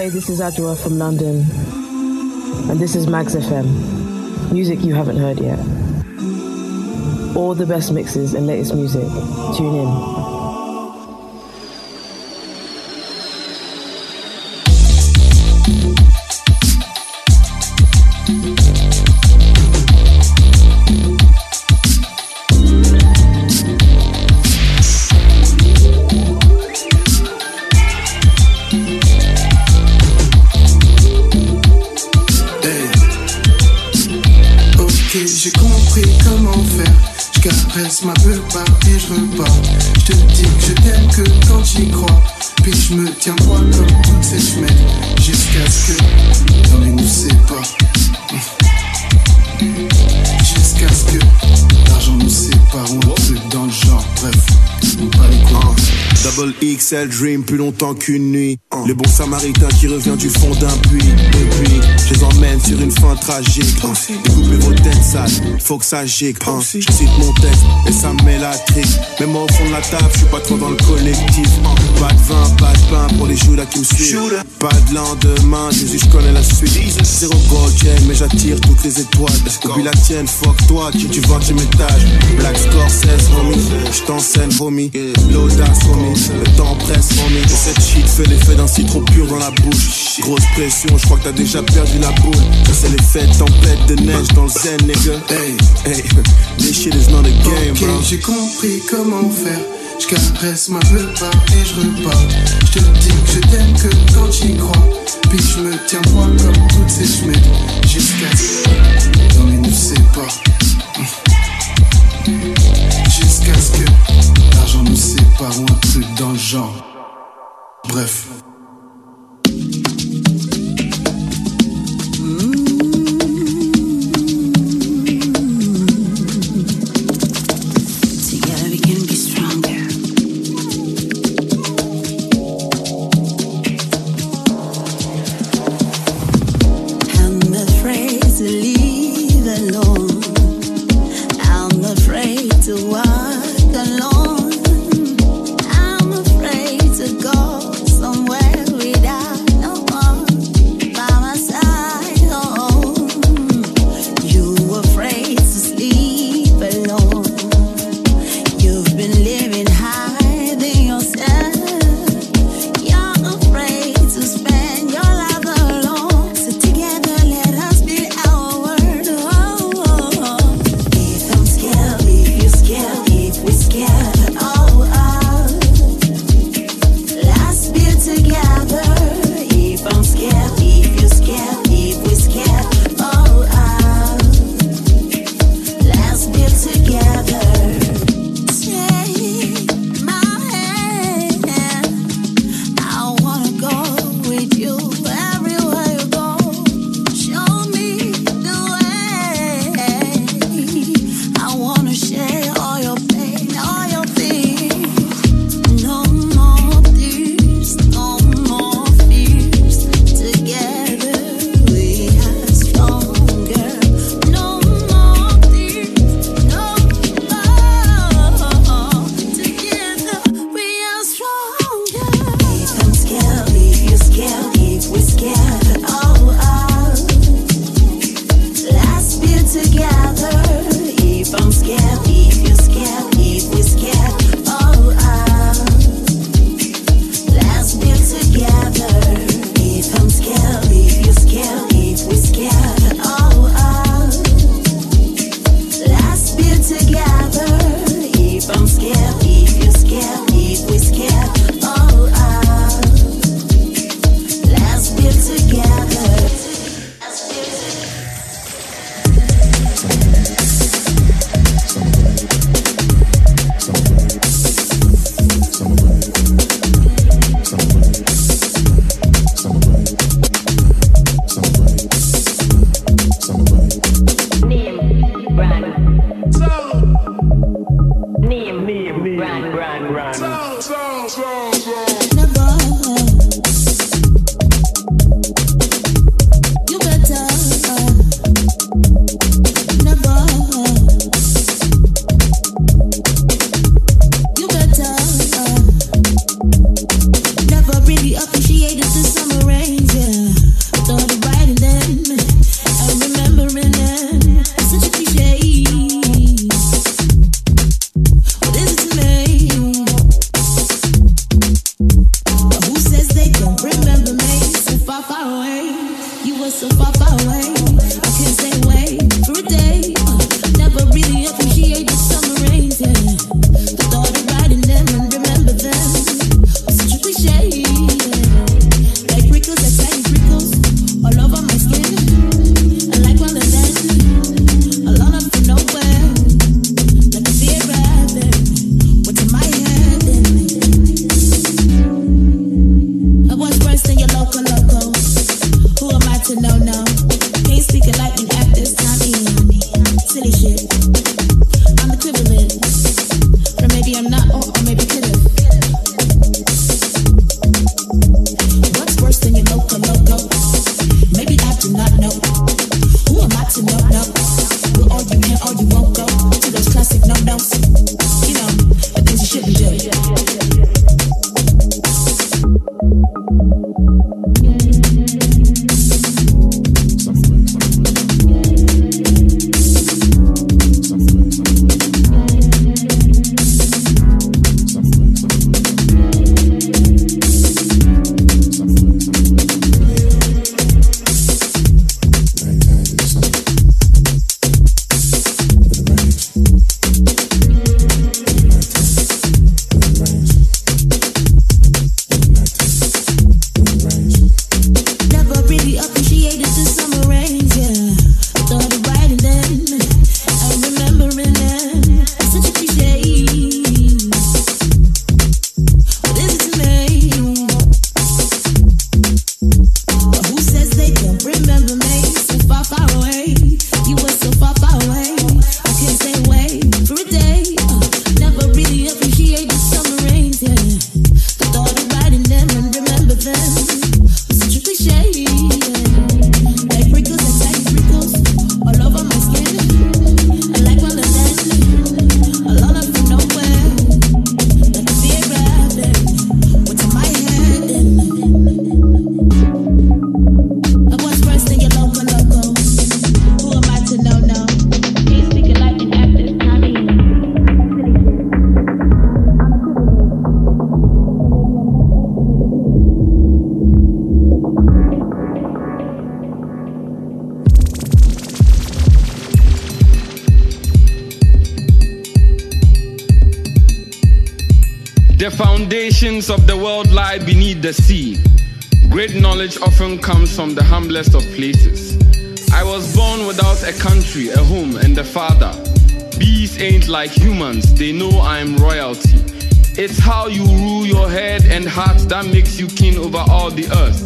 Hey, this is Adwa from London, and this is Magz FM. Music you haven't heard yet. All the best mixes and latest music. Tune in. XL Dream plus longtemps qu'une nuit. Le bon samaritain qui revient du fond d'un puits. Depuis, je les emmène sur une fin tragique. Découpez vos têtes sales, faut que ça gicle. Je cite mon texte et ça met la trique. Même au fond de la table, je suis pas trop dans le collectif. Pas de vin, pas de pain pour les là qui me suivent. Pas de lendemain, Jésus, je connais la suite. Zéro gold mais j'attire toutes les étoiles. Oublie la tienne, fuck toi, qui tu vends, tu m'étages. Black Scorsese, homie, je t'enseigne, vomi. L'audace, homie, le temps presse, homie. Et cette shit fait l'effet d'un citron pur dans la bouche. Grosse pression, je crois que t'as déjà perdu la boule. C'est l'effet tempête de neige dans le zen, nigga. Hey, hey, this shit is not a game, okay, J'ai compris comment faire. Je caresse ma pas et je repars. Je te dis que je t'aime que quand j'y crois. Puis je me tiens droit comme toutes ces chemins. Jusqu'à ce ne sais pas. Jusqu'à ce que l'argent nous sépare ou un truc dans le genre. Bref. The sea. Great knowledge often comes from the humblest of places. I was born without a country, a home, and a father. Bees ain't like humans, they know I'm royalty. It's how you rule your head and heart that makes you king over all the earth.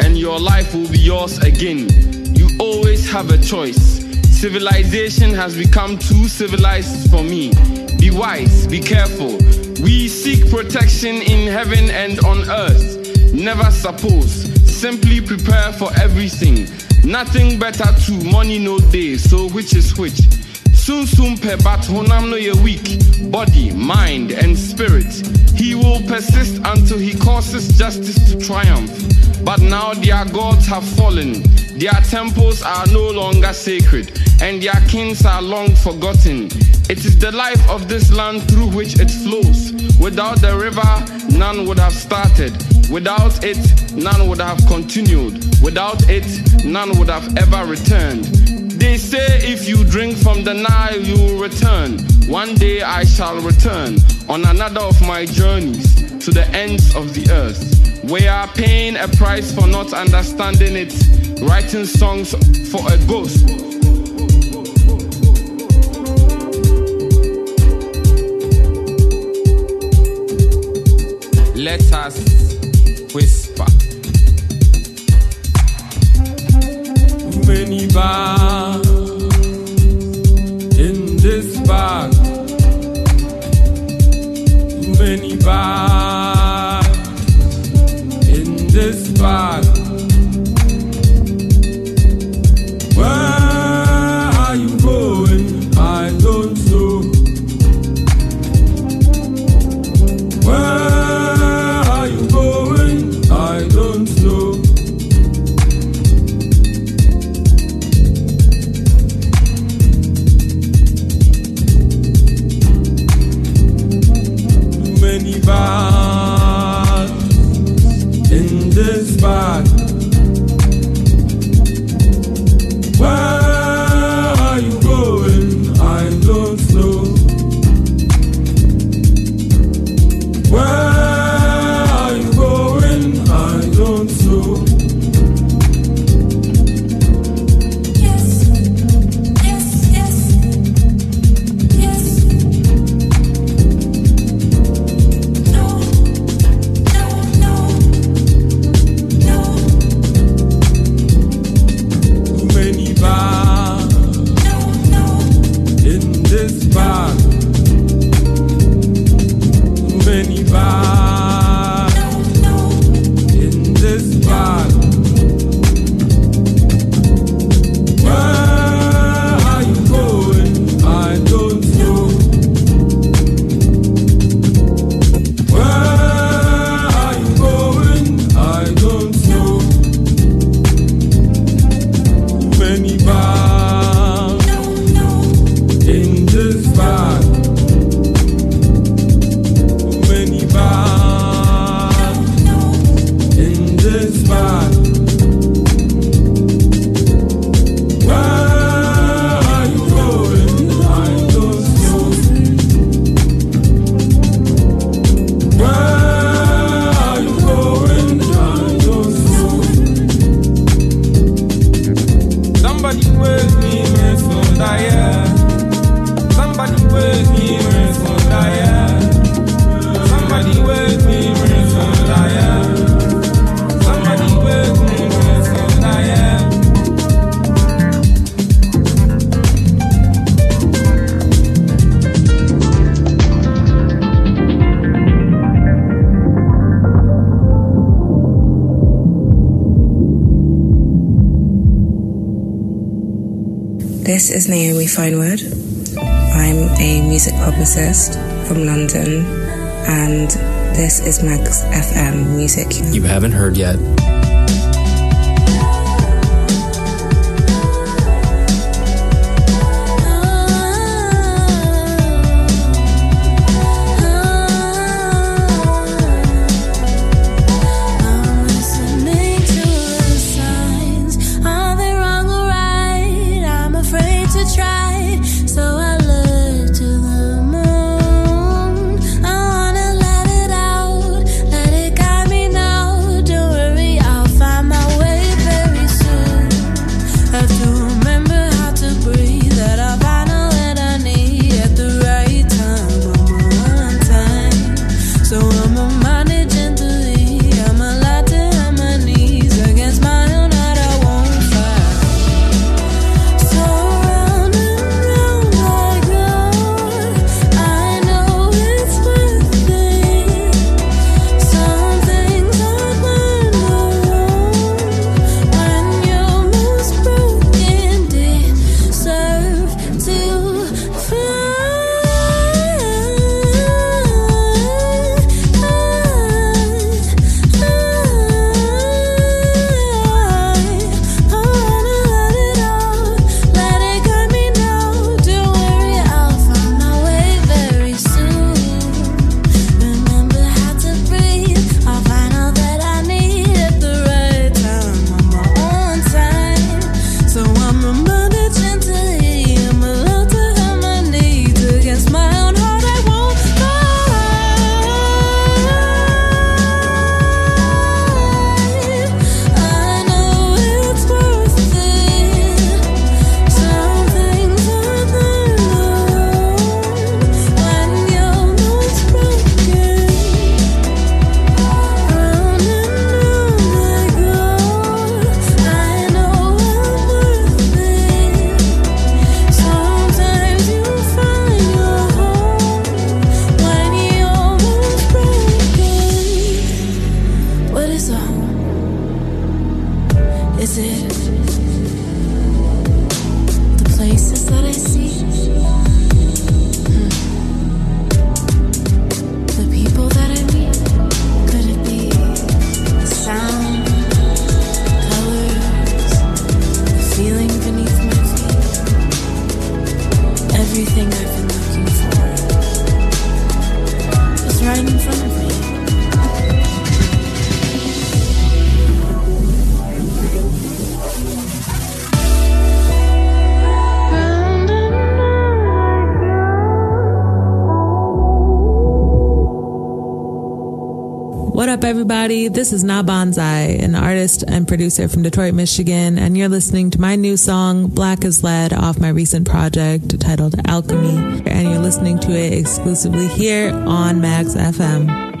And your life will be yours again. You always have a choice. Civilization has become too civilized for me. Be wise, be careful. We seek protection in heaven and on earth. Never suppose, simply prepare for everything. Nothing better to money no day, so which is which? Soon soon pe but honam no ye weak, body, mind, and spirit. He will persist until he causes justice to triumph. But now their gods have fallen, their temples are no longer sacred, and their kings are long forgotten. It is the life of this land through which it flows. Without the river, none would have started. Without it, none would have continued. Without it, none would have ever returned. They say if you drink from the Nile, you will return. One day I shall return on another of my journeys to the ends of the earth. We are paying a price for not understanding it, writing songs for a ghost let us whisper. Many bars in this bag. Many bars Naomi Finewood. I'm a music publicist from London, and this is Magz FM Music You haven't heard yet. Everybody. This is Na Bonsai, an artist and producer from Detroit, Michigan, and you're listening to my new song, Black as Lead, off my recent project titled Alchemy. And you're listening to it exclusively here on Magz FM.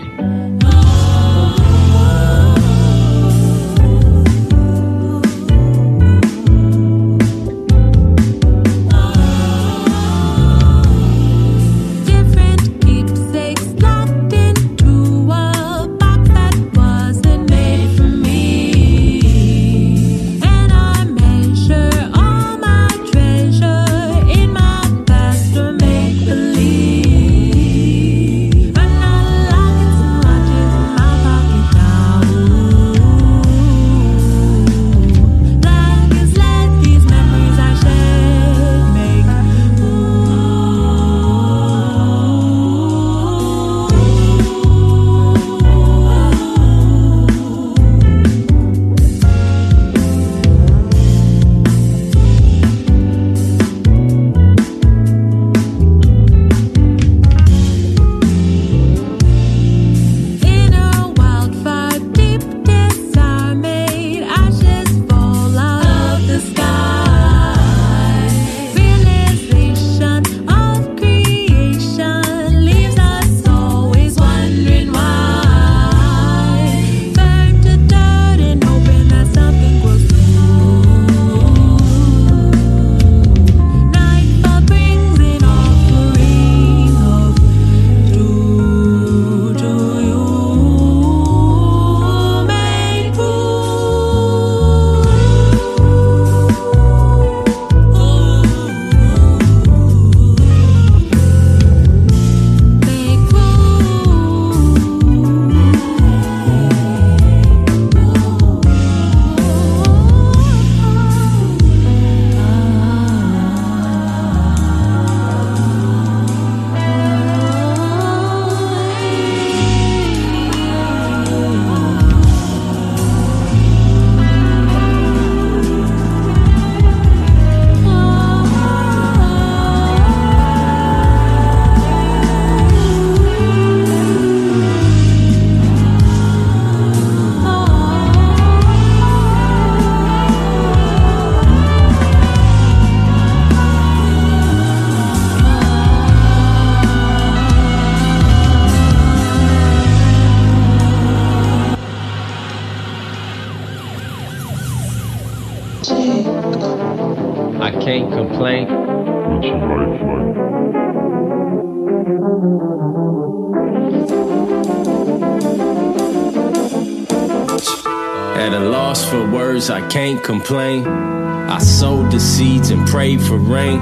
Complain. I sowed the seeds and prayed for rain.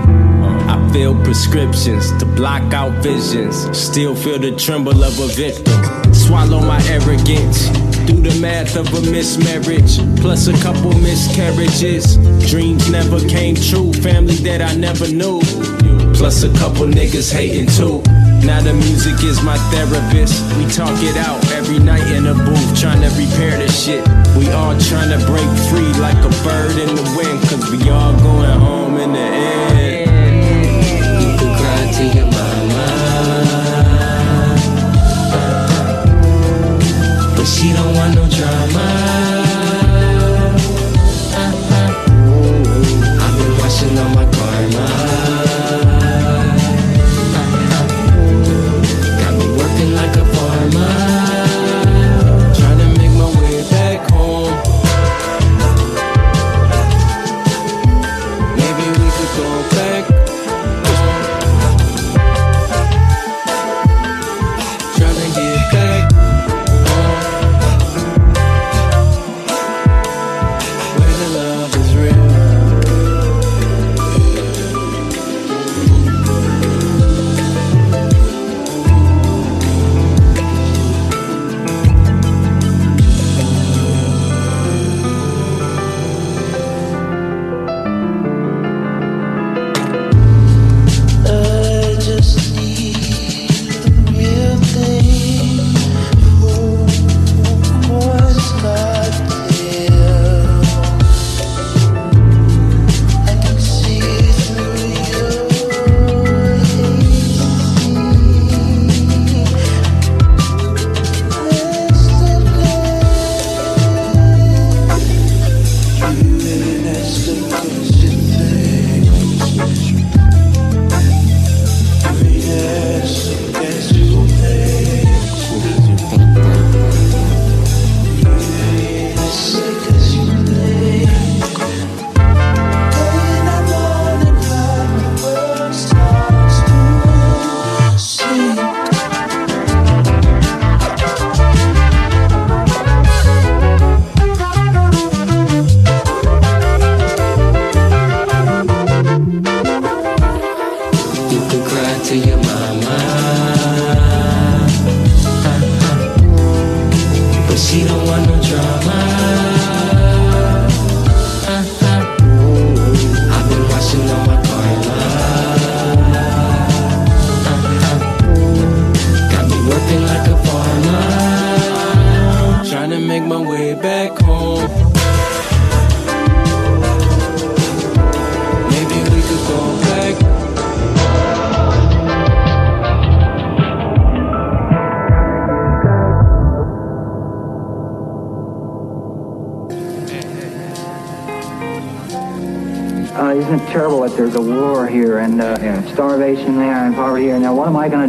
I filled prescriptions to block out visions. Still feel the tremble of a victim. Swallow my arrogance. Do the math of a mismarriage, plus a couple miscarriages. Dreams never came true, family that I never knew. Plus a couple niggas hating too. Now the music is my therapist. We talk it out every night in a booth, trying to repair the shit. We all trying to break free like a bird in the wind, cause we all going home in the end. To your mama. But she don't want no drama.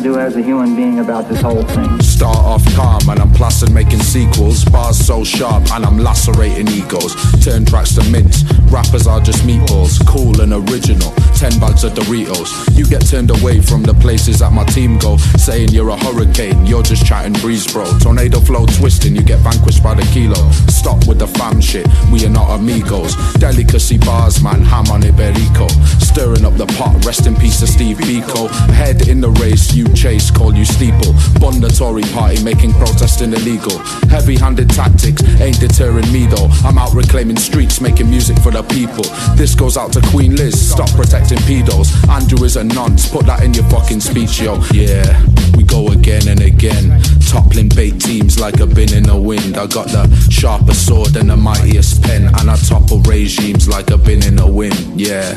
Do as a human being about this whole thing? Start off calm and I'm placid making sequels. Bars so sharp and I'm lacerating egos. Turn tracks to mints. Rappers are just meatballs. Cool and original. Ten bags of Doritos. You get turned away from the places that my team go. Saying you're a hurricane. You're just chatting breeze, bro. Tornado flow twisting. You get vanquished by the kilo. Stop with the fam shit. We are not amigos. Delicacy bars, man. Ham on Iberico. Stirring up the pot. Rest in peace to Steve Biko. Head in the race. You chase. Call you steeple. Bondatory party making protesting illegal. Heavy handed tactics ain't deterring me though. I'm out reclaiming streets, making music for the people. This goes out to Queen Liz, stop protecting pedos. Andrew is a nonce, put that in your fucking speech, yo. Yeah, we go again and again. Toppling bait teams like a bin in the wind. I got the sharpest sword and the mightiest pen. And I topple regimes like a bin in the wind, yeah.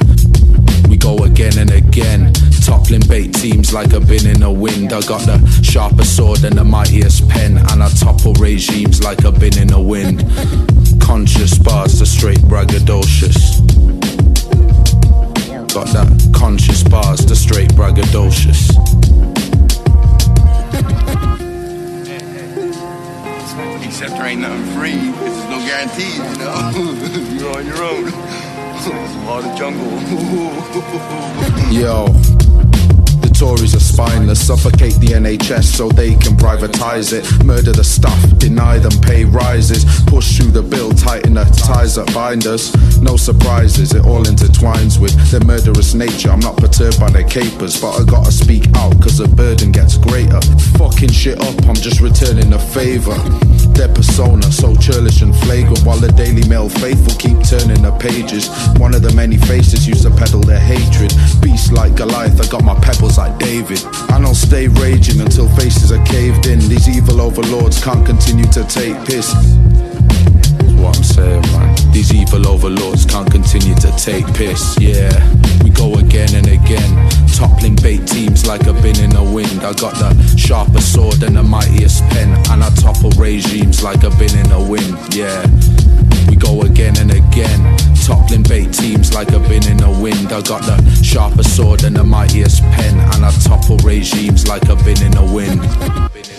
We go again and again. Toppling bait teams like a bin in the wind. I got the sharpest sword and the mightiest pen. And I topple regimes like a bin in the wind. Conscious bars, the straight braggadocious. Got that conscious bars, the straight braggadocious. Except there ain't nothing free, there's no guarantees, you know? You're on your own. Yo. Tories are spineless, suffocate the NHS so they can privatize it. Murder the staff, deny them pay rises. Push through the bill, tighten the ties that bind us. No surprises, it all intertwines with their murderous nature. I'm not perturbed by their capers, but I gotta speak out cause the burden gets greater. Fucking shit up, I'm just returning a favor. Their persona so churlish and flagrant while the Daily Mail faithful keep turning the pages. One of the many faces used to peddle their hatred. Beast like Goliath, I got my pebbles like David. I don't stay raging until faces are caved in. These evil overlords can't continue to take piss. what I'm saying, man. These evil overlords can't continue to take piss. Yeah, we go again and again. Toppling bait teams like a bin in the wind. I got the sharpest sword and the mightiest pen. And I topple regimes like a bin in the wind. Yeah, we go again and again. Toppling bait teams like a bin in the wind. I got the sharpest sword and the mightiest pen. And I topple regimes like a bin in the wind.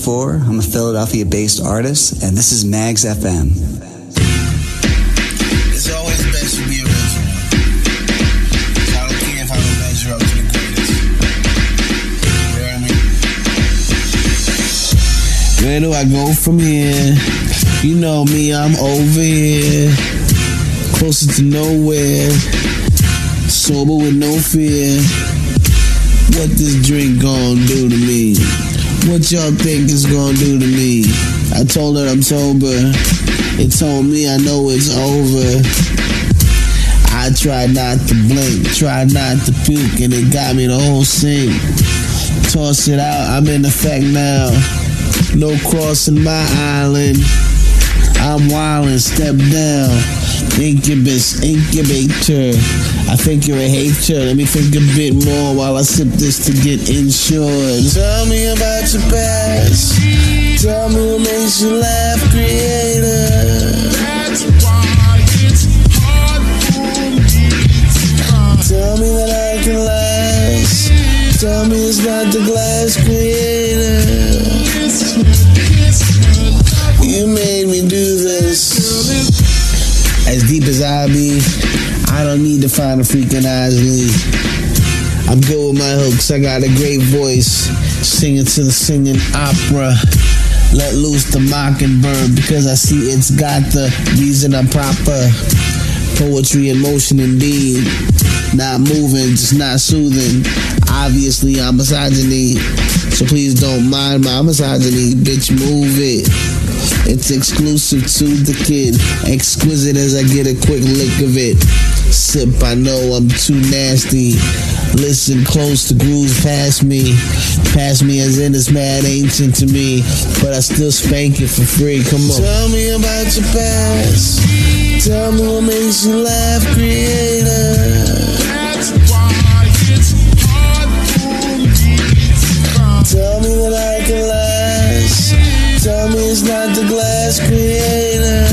Philadelphia based artist, and this is Magz FM. It's always best to be original. I don't care if I don't measure up to the greatest. You know what I? Where do I go from here? You know me, I'm over here. Closer to nowhere. Sober with no fear. What this drink gonna do to me? What y'all think it's gonna do to me? I told her I'm sober. It told me I know it's over. I tried not to blink, tried not to puke, and it got me the whole sink. Toss it out, I'm in effect now. No crossing my island. I'm wildin', step down. Incubus, incubator. I think you're a hater. Let me think a bit more while I sip this to get insured. Tell me about your past. Tell me what makes you laugh, creator. That's why it's hard for me Tell me that I can last. Tell me it's not the glass creator. You made me do. As deep as I be, I don't need to find a freaking Isley. I'm good with my hooks. I got a great voice, singing to the singing opera. Let loose the mockingbird because I see it's got the reason I'm proper. Poetry in motion indeed. Not moving, just not soothing. Obviously, I'm misogyny. So please don't mind my misogyny. Bitch, move it. It's exclusive to the kid. Exquisite as I get a quick lick of it. Sip, I know I'm too nasty. Listen close, the grooves pass me. Pass me as in it's mad ancient to me. But I still spank it for free. Come on. Tell me about your past. Tell me what makes you laugh, creator. It's not the glass creator.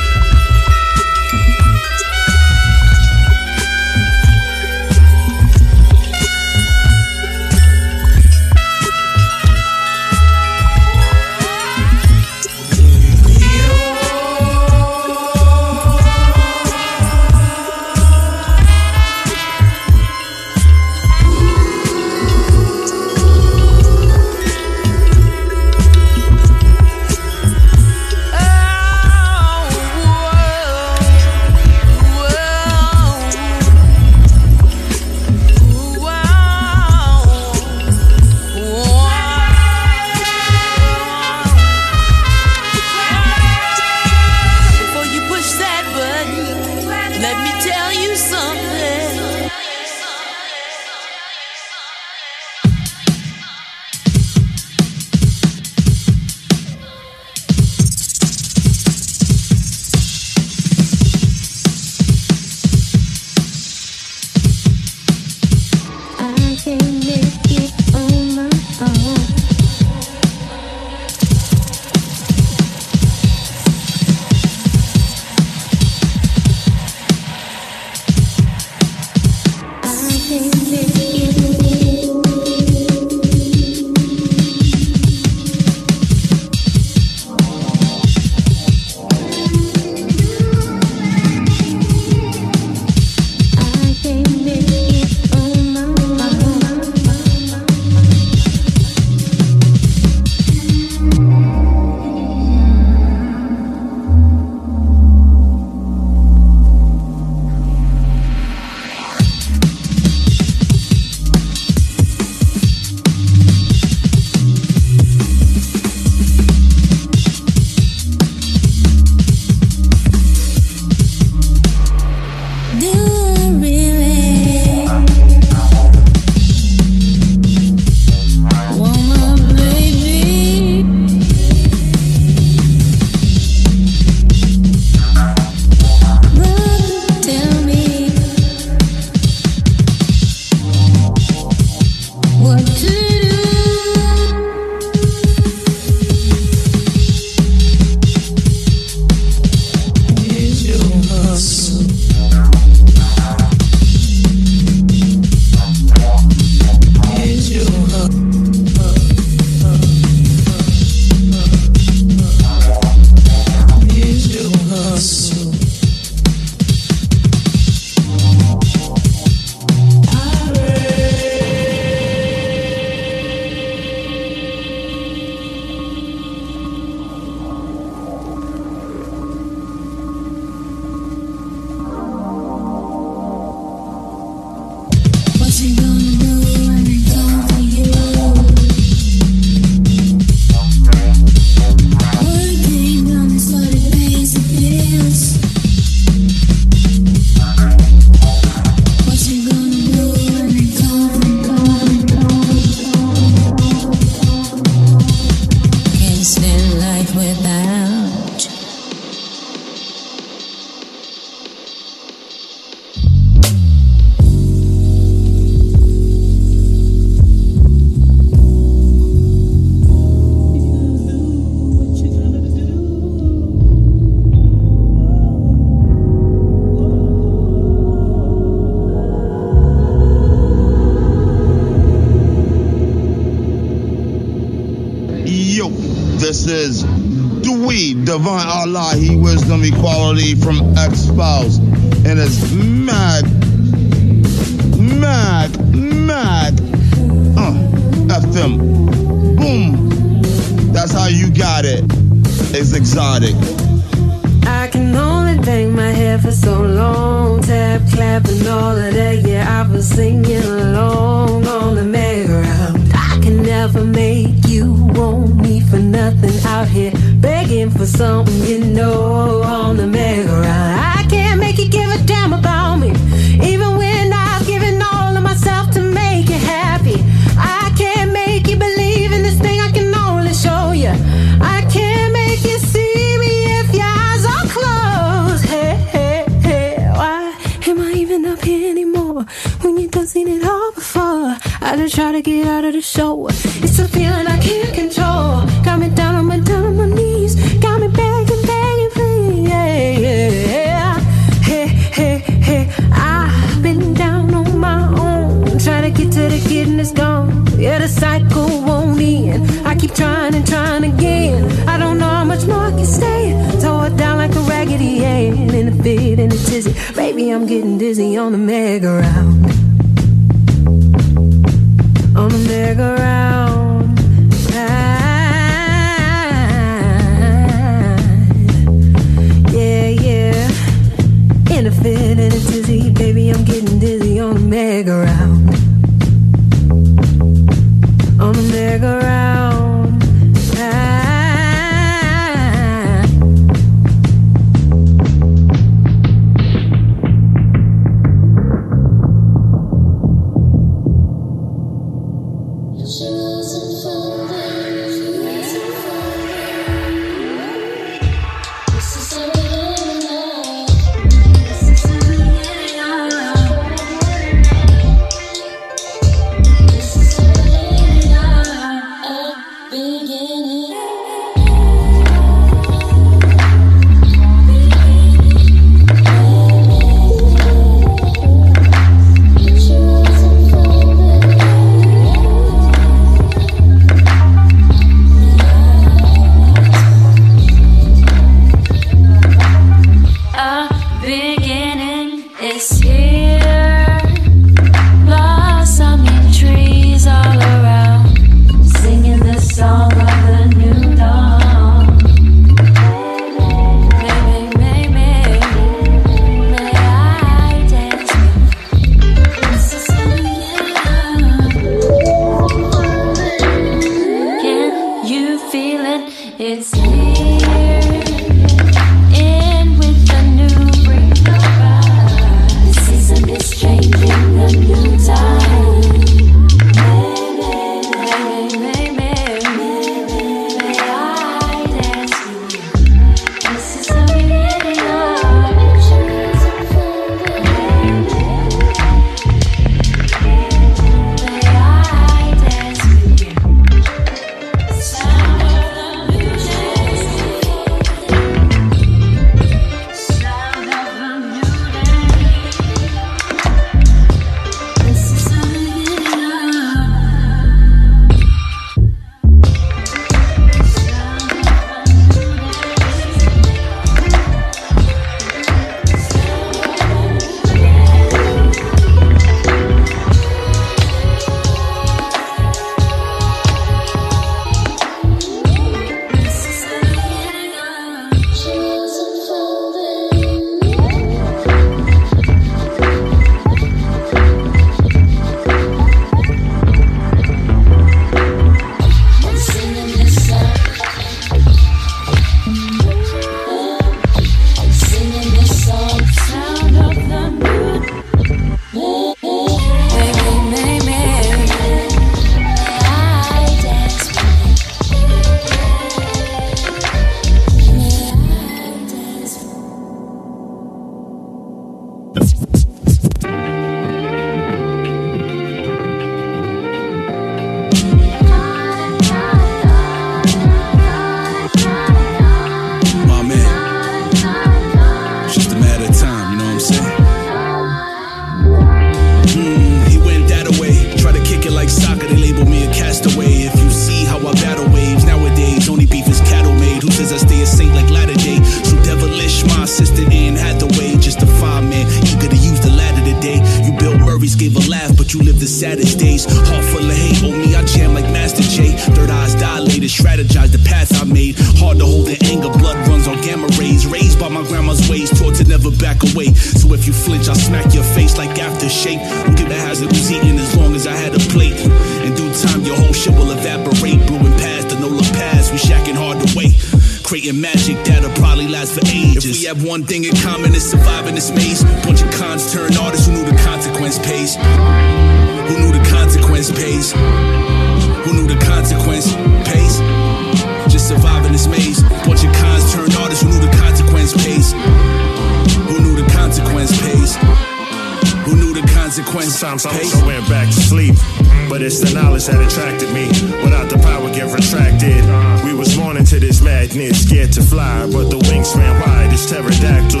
This scared to fly, but the wings ran wide. It's pterodactyl,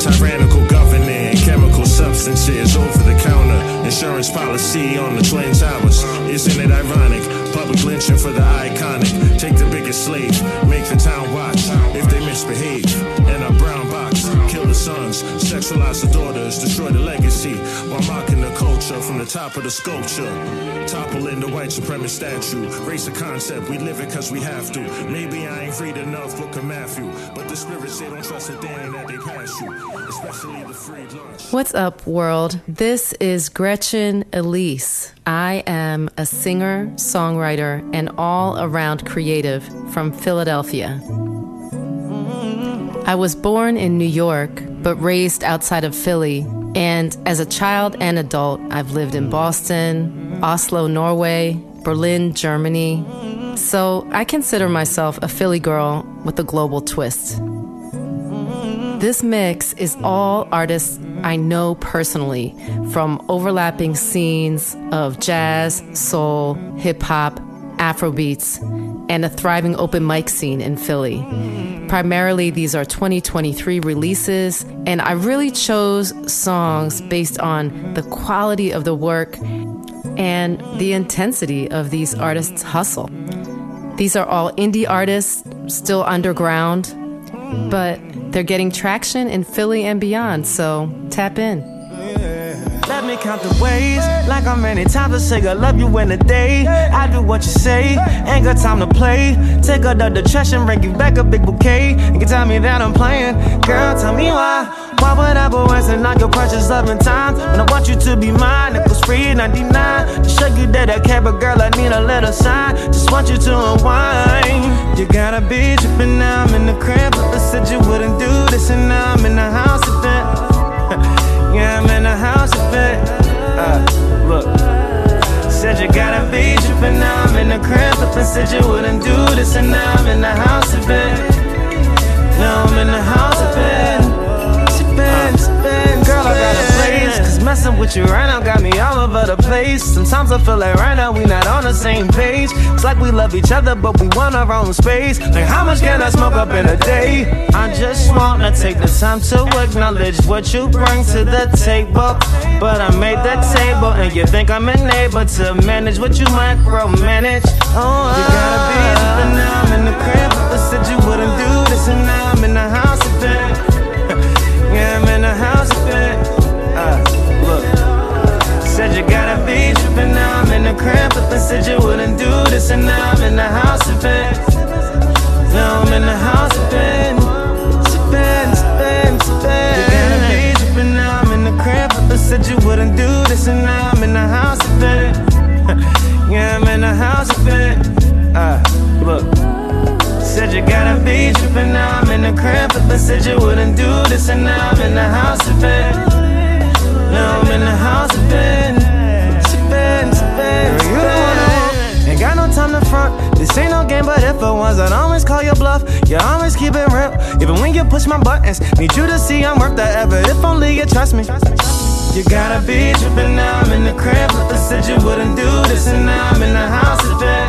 tyrannical governing, chemical substances over the counter, insurance policy on the twin towers. Isn't it ironic? Public lynching for the iconic. Take the biggest slave, make the town watch if they misbehave. In a brown box, sons, sexualize the daughters, destroy the legacy while mocking the culture from the top of the sculpture. Toppling the white supremacist statue, race a concept, we live it cause we have to. Maybe I ain't freed enough, Book of Matthew, but the spirits they don't trust a thing that they pass you, especially the free lunch. What's up, world? This is Gretchen Elise. I am a singer, songwriter, and all around creative from Philadelphia. I was born in New York, but raised outside of Philly. And as a child and adult, I've lived in Boston, Oslo, Norway, Berlin, Germany. So I consider myself a Philly girl with a global twist. This mix is all artists I know personally from overlapping scenes of jazz, soul, hip hop, Afrobeats, and a thriving open mic scene in Philly. Primarily, these are 2023 releases, and I really chose songs based on the quality of the work and the intensity of these artists' hustle. These are all indie artists, still underground, but they're getting traction in Philly and beyond, so tap in. Let me count the ways, like how many times I say I love you in a day. I do what you say, ain't got time to play. Take out the and bring you back a big bouquet. You can tell me that I'm playing, girl, tell me why. Why would I go wasting all your precious loving time? When I want you to be mine, it was free 99. To show you that I care, but girl, I need a little sign. Just want you to unwind. You gotta be tripping now, I'm in the crib. But I said you wouldn't do this, and now I'm in the house event. Yeah, I'm in the house of it. Uh, look. Said you gotta be trippin' now I'm in the crib up said you wouldn't do this and now I'm in the house of it. Now I'm in the house of it. Messing with you right now got me all over the place. Sometimes I feel like right now we not on the same page. It's like we love each other, but we want our own space. Like, how much can I smoke up in a day? I just wanna take the time to acknowledge what you bring to the table. But I made that table, and you think I'm unable to manage what you micromanage. Oh, you gotta be but oh. now I'm in the crib. I said you wouldn't do this, and now I'm in the house of yeah, I'm in the house you gotta be trippin' now I'm in the crib. But they said you wouldn't do this and now I'm in the house of it. Now I'm in the house of it. You gotta be trippin' now I'm in the crib. But they said you wouldn't do this and now I'm in the house of it. Yeah, I'm in the house of it. Uh, look. Said you gotta be trippin' now I'm in the crib. But they said you wouldn't do this and now I'm in the house of it. Now I'm in the house of Ben. Front. This ain't no game, but if it was, I'd always call your bluff. You always keep it real. Even when you push my buttons, need you to see I'm worth the effort. If only you trust me. You gotta be trippin' now. I'm in the crib, but I said you wouldn't do this, and now I'm in the house it.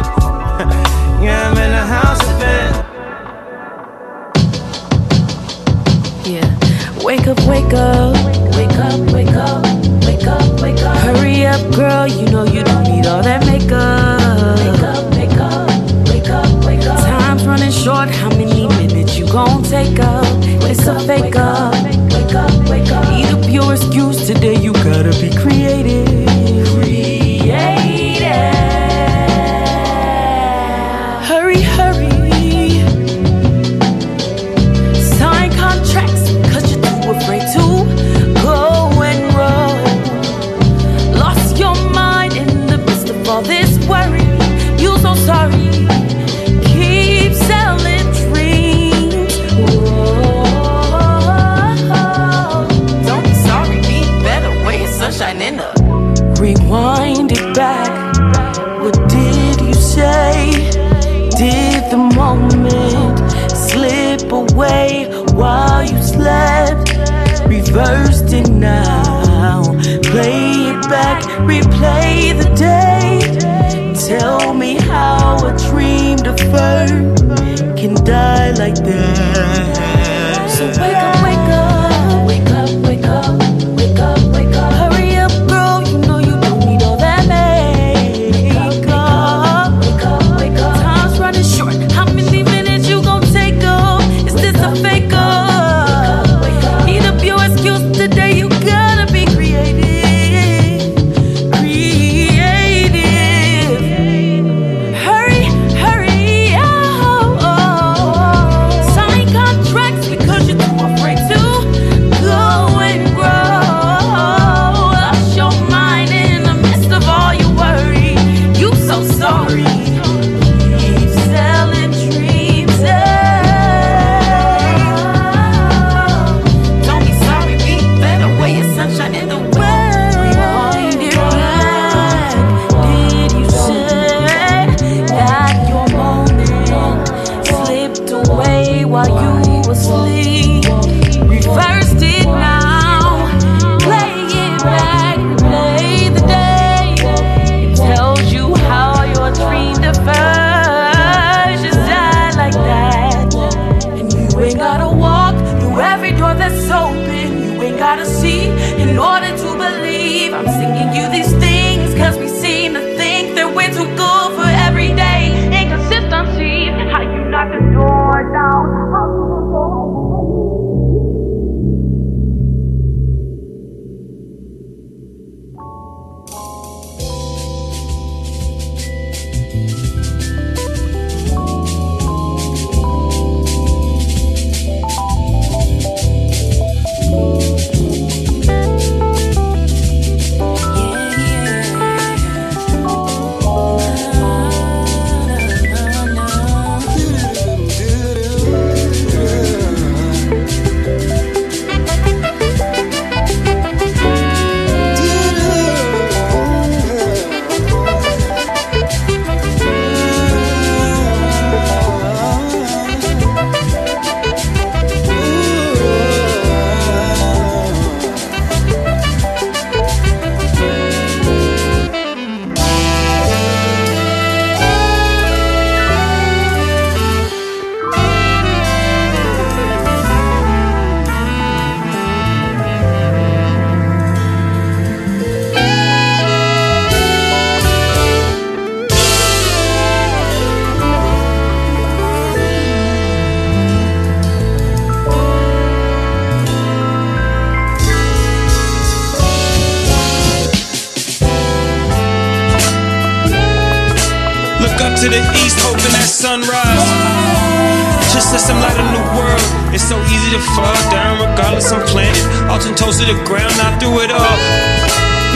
Just let some light a new world. It's so easy to fall down, regardless I'm planted. Alton toes to the ground, I threw it all.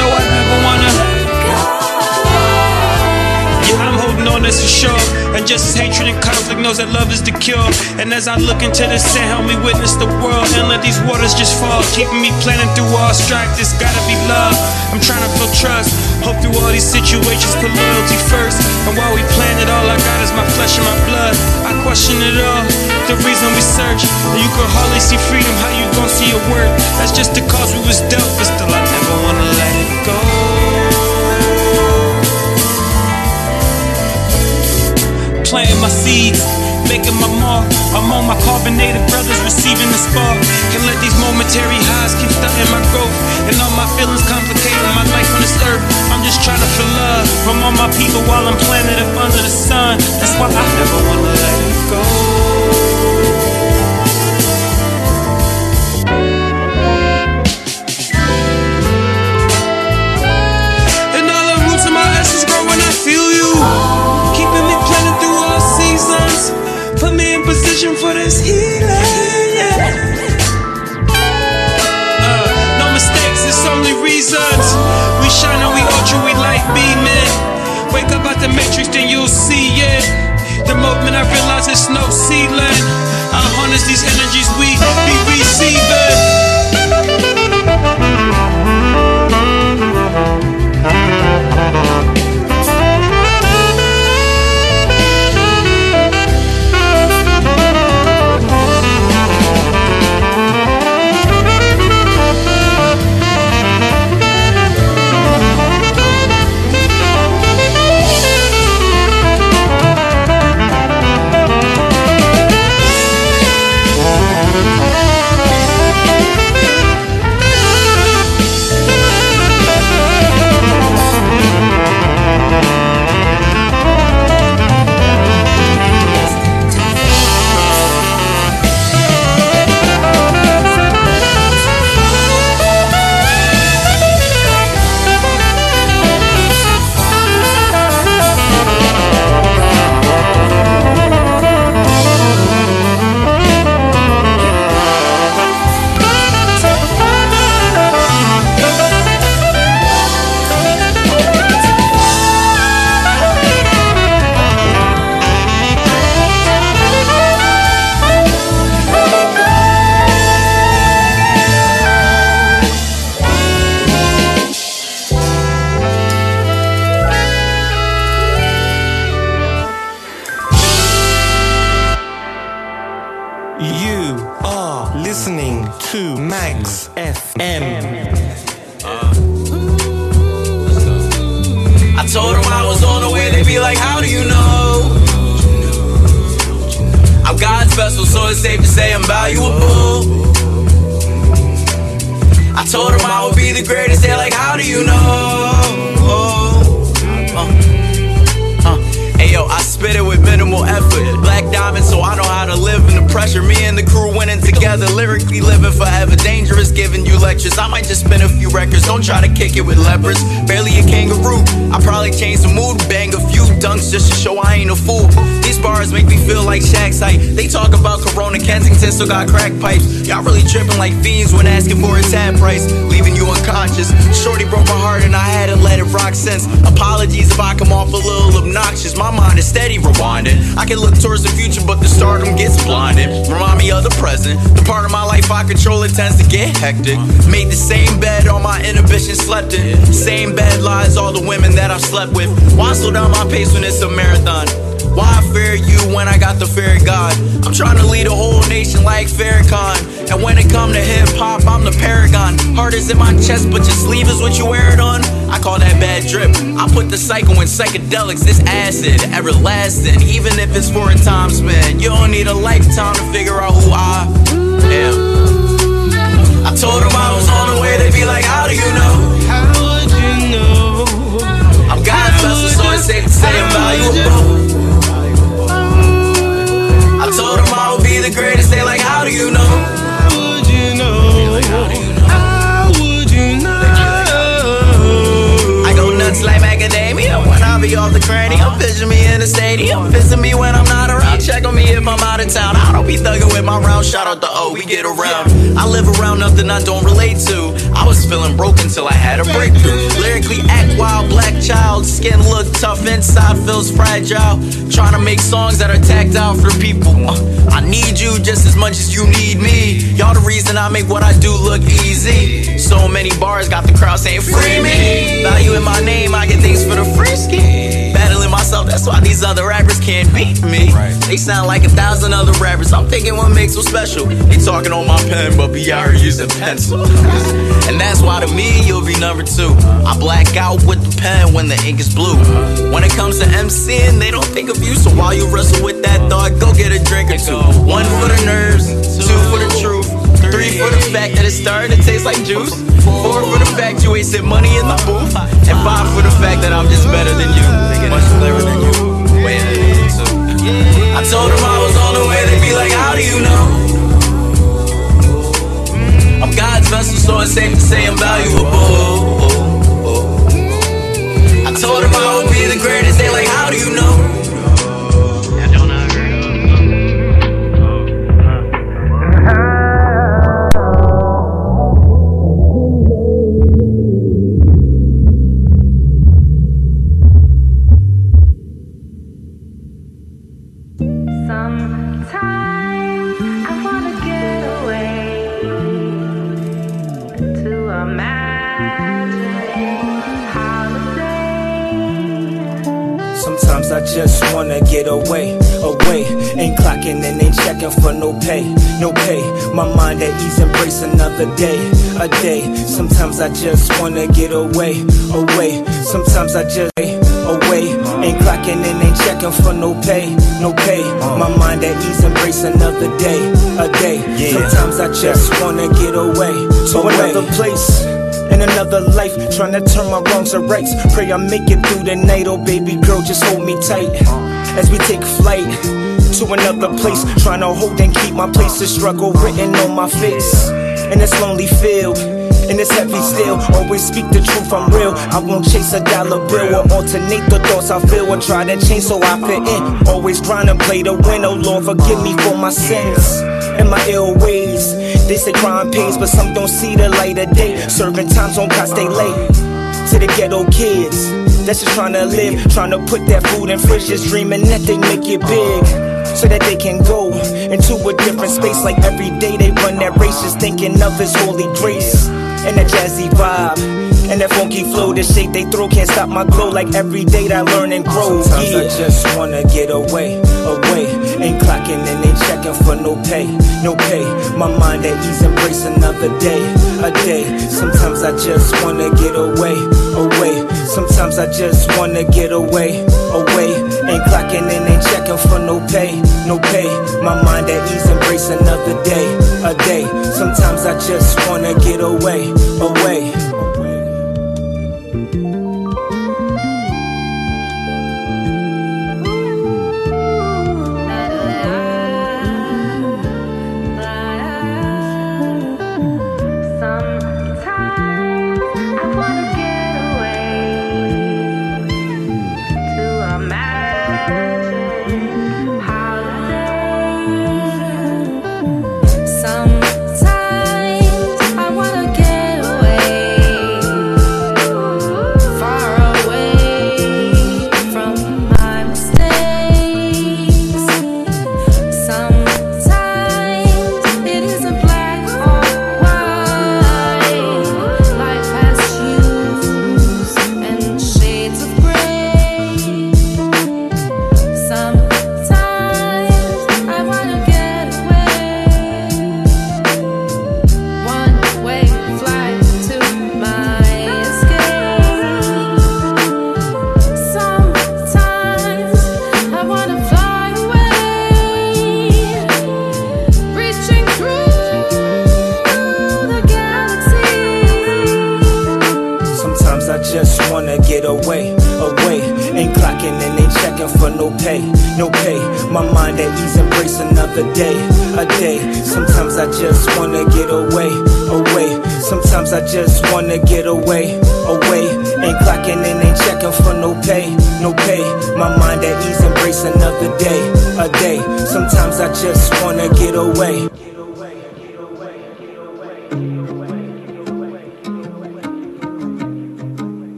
No, I never wanna. Yeah, I'm holding on, that's for sure. And just as hatred and conflict knows that love is the cure. And as I look into the sand, help me witness the world and let these waters just fall. Keeping me planning through all strife, this gotta be love. I'm trying to build trust. Hope through all these situations, put loyalty first. And while we plan it, all I got is my flesh and my blood. I question it all. The reason we search, and you could hardly see freedom. How you gon' see a word? That's just the cause we was dealt, but still I never wanna let it go. planting my seeds, making my mark. I'm on my carbonated brothers, receiving the spark. Can let these momentary highs keep stunting my growth. And all my feelings complicating my life on this earth. I'm just trying to feel love from all my people while I'm planted up under the sun. That's why I never wanna let it go. For this healing. Uh, no mistakes, it's only reasons. We shine and we ultra, we light beaming. Wake up out the matrix, then you'll see it. The moment I realize it's no ceiling, I harness these energies we be receiving. It's safe to say I'm valuable. I told them I would be the greatest, they're like, How do you know? Uh, uh. Hey yo, I spit it with minimal effort. Black diamond, so I know pressure. Me and the crew winning together, lyrically living forever. Dangerous giving you lectures. I might just spin a few records. Don't try to kick it with leopards. Barely a kangaroo. I probably change the mood, bang a few dunks just to show I ain't a fool. These bars make me feel like Shaq's height. They talk about Corona, Kensington still got crack pipes. Y'all really tripping like fiends when asking for a tab price, leaving you unconscious. Shorty broke my heart and I hadn't let it rock since. Apologies if I come off a little obnoxious. My mind is steady rewinding. I can look towards the future, but the stardom gets blinded. Remind me of the present. The part of my life I control it tends to get hectic. Made the same bed all my inhibition slept in. Same bed lies all the women that I've slept with. Why slow down my pace when it's a marathon? Why fear you when I got the fear of God? I'm trying to lead a whole nation like Farrakhan. And when it come to hip hop, I'm the paragon. Heart is in my chest, but your sleeve is what you wear it on. I call that bad drip. I put the psycho in psychedelics, this acid, everlasting. Even if it's for a time span, you don't need a lifetime to figure out who I am. I told them I was on the way, they be like, How do you know? How would you know? I'm God's vessel, so it's safe to say I'm valuable. Would be the greatest, they like, How do you know? How would you know? How would you know? I go nuts like I be off the cranium. Picture me in the stadium, visit me when I'm not around. Check on me if I'm out of town. I don't be thugging with my round. Shout out the O, we get around. I live around nothing I don't relate to. I was feeling broken till I had a breakthrough. Lyrically act wild, black child. Skin look tough, inside feels fragile. Trying to make songs that are tactile for people. Uh, I need you just as much as you need me. Y'all the reason I make what I do look easy. So many bars got the crowd saying free me. Value in my name, I get things for the free Battling myself, that's why these other rappers can't beat me. They sound like a thousand other rappers. I'm thinking what makes them special. They talking on my pen, but be out here using pencil. and that's why to me you'll be number two. I black out with the pen when the ink is blue. Uh-huh. When it comes to MCing, they don't think of you. So while you wrestle with that thought, go get a drink or two. One for the nerves, two for the truth. Three for the fact that it's starting to taste like juice. Four for the fact you wasted money in the booth. And five for the fact that I'm just better than you. Much cleverer than you. Way you too. I told them I was on the way, they be like, How do you know? I'm God's vessel, so it's safe to say I'm valuable. I told them I would be the greatest, they like, How do you know? I just wanna get away, away. Ain't clocking and ain't checking for no pay, no pay. My mind at ease, embrace another day, a day. Sometimes I just wanna get away, away. Sometimes I just away. Ain't clocking and ain't checking for no pay, no pay. My mind at ease, embrace another day, a day. Sometimes I just wanna get away to another place. In another life, trying to turn my wrongs to rights. Pray I make it through the night, oh baby girl, just hold me tight. As we take flight to another place, trying to hold and keep my place of struggle written on my face. In this lonely field, in this heavy still, always speak the truth, I'm real. I won't chase a dollar bill or alternate the thoughts I feel or try to change so I fit in. Always grind and play to win, oh Lord, forgive me for my sins and my ill ways. They say crime pays, but some don't see the light of day. Serving times on God, stay late. To the ghetto kids, that's just trying to live, trying to put that food in fridge, just dreaming that they make it big. So that they can go into a different space. Like every day they run that race, just thinking of His holy grace and that jazzy vibe. And that funky flow, the shape they throw can't stop my glow. Like every day that I learn and grow. Sometimes I just wanna get away, away. Ain't Ain't clocking and ain't checking for no pay, no pay. My mind at ease, embrace another day, a day. Sometimes I just wanna get away, away. Sometimes I just wanna get away, away. Ain't clocking in, ain't checking for no pay, no pay. My mind at ease, embrace another day, a day. Sometimes I just wanna get away, away.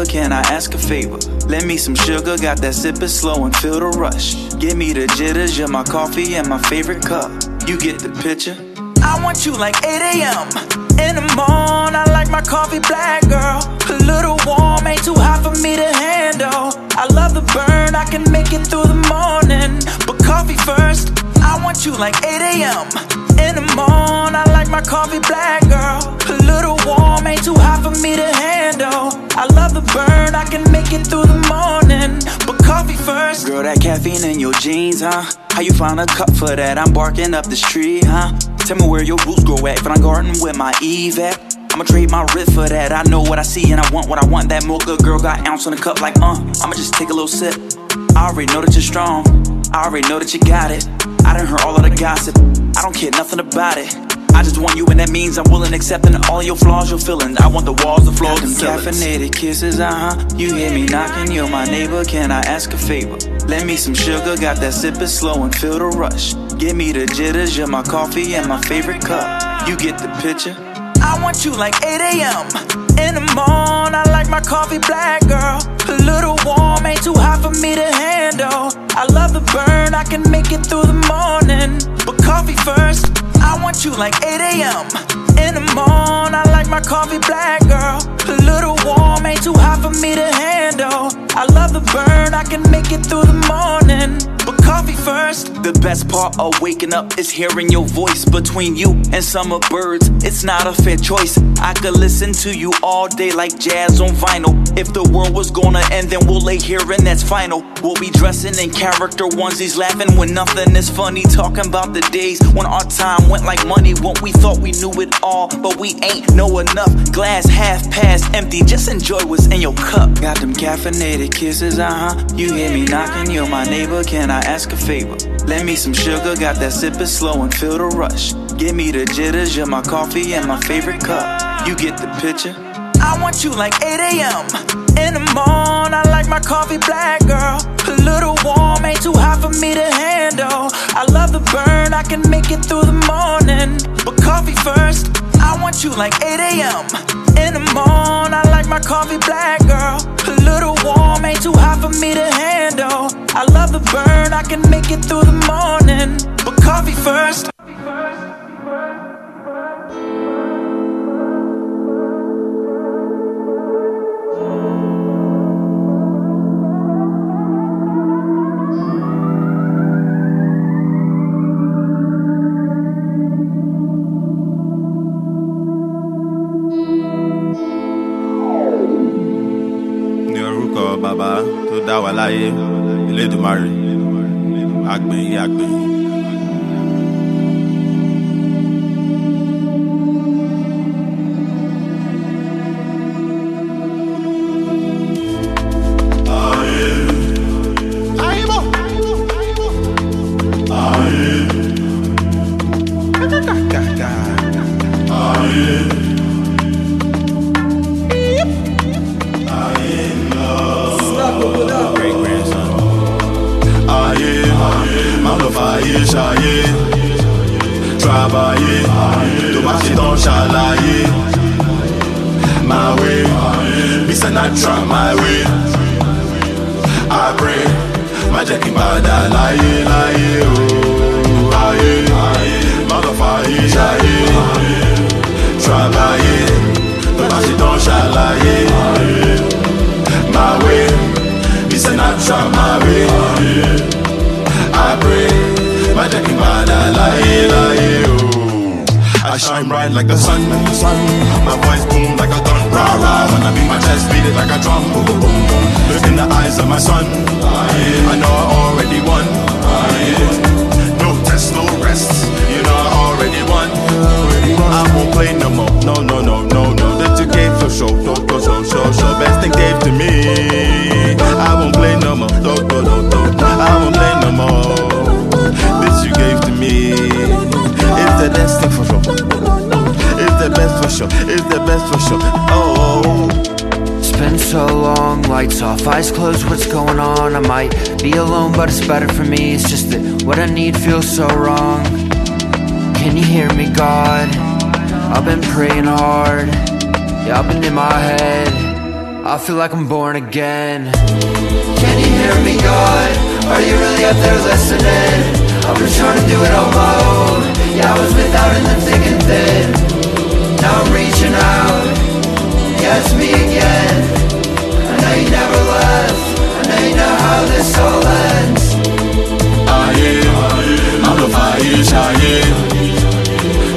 Neighbor. Can I ask a favor? Lend me some sugar, got that sip it slow and feel the rush. Give me the jitters, you're my coffee and my favorite cup. You get the picture? I want you like 8 a.m. in the morning. I like my coffee black, girl. A little warm, ain't too hot for me to handle. I love the burn, I can make it through the morning. But you like 8 a.m. in the morning. I like my coffee black, girl. A little warm, ain't too hot for me to handle. I love the burn, I can make it through the morning. But coffee first. Girl, that caffeine in your jeans, huh? How you find a cup for that? I'm barking up the street, huh? Tell me where your roots grow at. Front garden with my Eve at. I'ma trade my wrist for that. I know what I see and I want what I want. That mocha girl got ounce on the cup, like, uh. I'ma just take a little sip. I already know that you're strong. I already know that you got it. I done heard all of the gossip. I don't care nothing about it. I just want you, and that means I'm willing, accepting all your flaws, your feelings. I want the walls, the floors, and caffeinated kisses, uh huh. You hear me knocking, you're my neighbor. Can I ask a favor? Lend me some sugar, got that sip it slow and feel the rush. Give me the jitters, you're my coffee and my favorite cup. You get the picture? I want you like 8 a.m. in the morning. Like my coffee black, girl. A little warm, ain't too hot for me to handle. I love the burn, I can make it through the morning. But coffee first, I want you like 8 a.m. in the morning. I like my coffee black, girl. A little warm, ain't too hot for me to handle. I love the burn, I can make it through the morning. Coffee first. The best part of waking up is hearing your voice between you and summer birds. It's not a fair choice. I could listen to you all day like jazz on vinyl. If the world was gonna end, then we'll lay here and that's final. We'll be dressing in character onesies, laughing when nothing is funny. Talking about the days when our time went like money, when we thought we knew it all, but we ain't know enough. Glass half past empty, just enjoy what's in your cup. Got them caffeinated kisses, uh huh. You hear me knocking, you're my neighbor. Can I ask a favor? Lend me some sugar, got that sip it slow and feel the rush. Give me the jitters, you're my coffee and my favorite cup. You get the picture? I want you like 8 a.m. in the morning. I like my coffee black, girl. A little warm, ain't too hot for me to handle. I love the burn, I can make it through the morning. But coffee first, I want you like 8 a.m. in the morning. I like my coffee black, girl. A little warm, ain't too hot for me to handle. I love the burn, I can make it through the morning. But coffee first. Baba, tout da walaye elédùnmarè àgbẹ̀yìn àgbẹ̀yìn. I shine bright like the sun, sun. My voice boom like a gun, rah rah. When I beat my chest, beat it like a drum, boom boom boom. Look in the eyes of my son. I know I already won. No test, no rest. You know I already won. I won't play no more. No, no, no, no, no. That you gave for show, do, do, so, so, so. Best thing gave to me. I won't play no more. Do, do, do, do. I won't play no more. This you gave to me. It's the best thing for sure. It's the best for sure. It's the best for sure. Oh. It's been so long, lights off, eyes closed, what's going on? I might be alone, but it's better for me. It's just that what I need feels so wrong. Can you hear me, God? I've been praying hard, yeah, I've been in my head. I feel like I'm born again. Can you hear me, God? Are you really up there listening? I've been trying to do it on my own. Yeah, I was without in the thick and thin. Now I'm reaching out. Yeah, it's me again. I know you never left. I know you know how this all ends. Ayé, máa lọ fàyè ṣayé.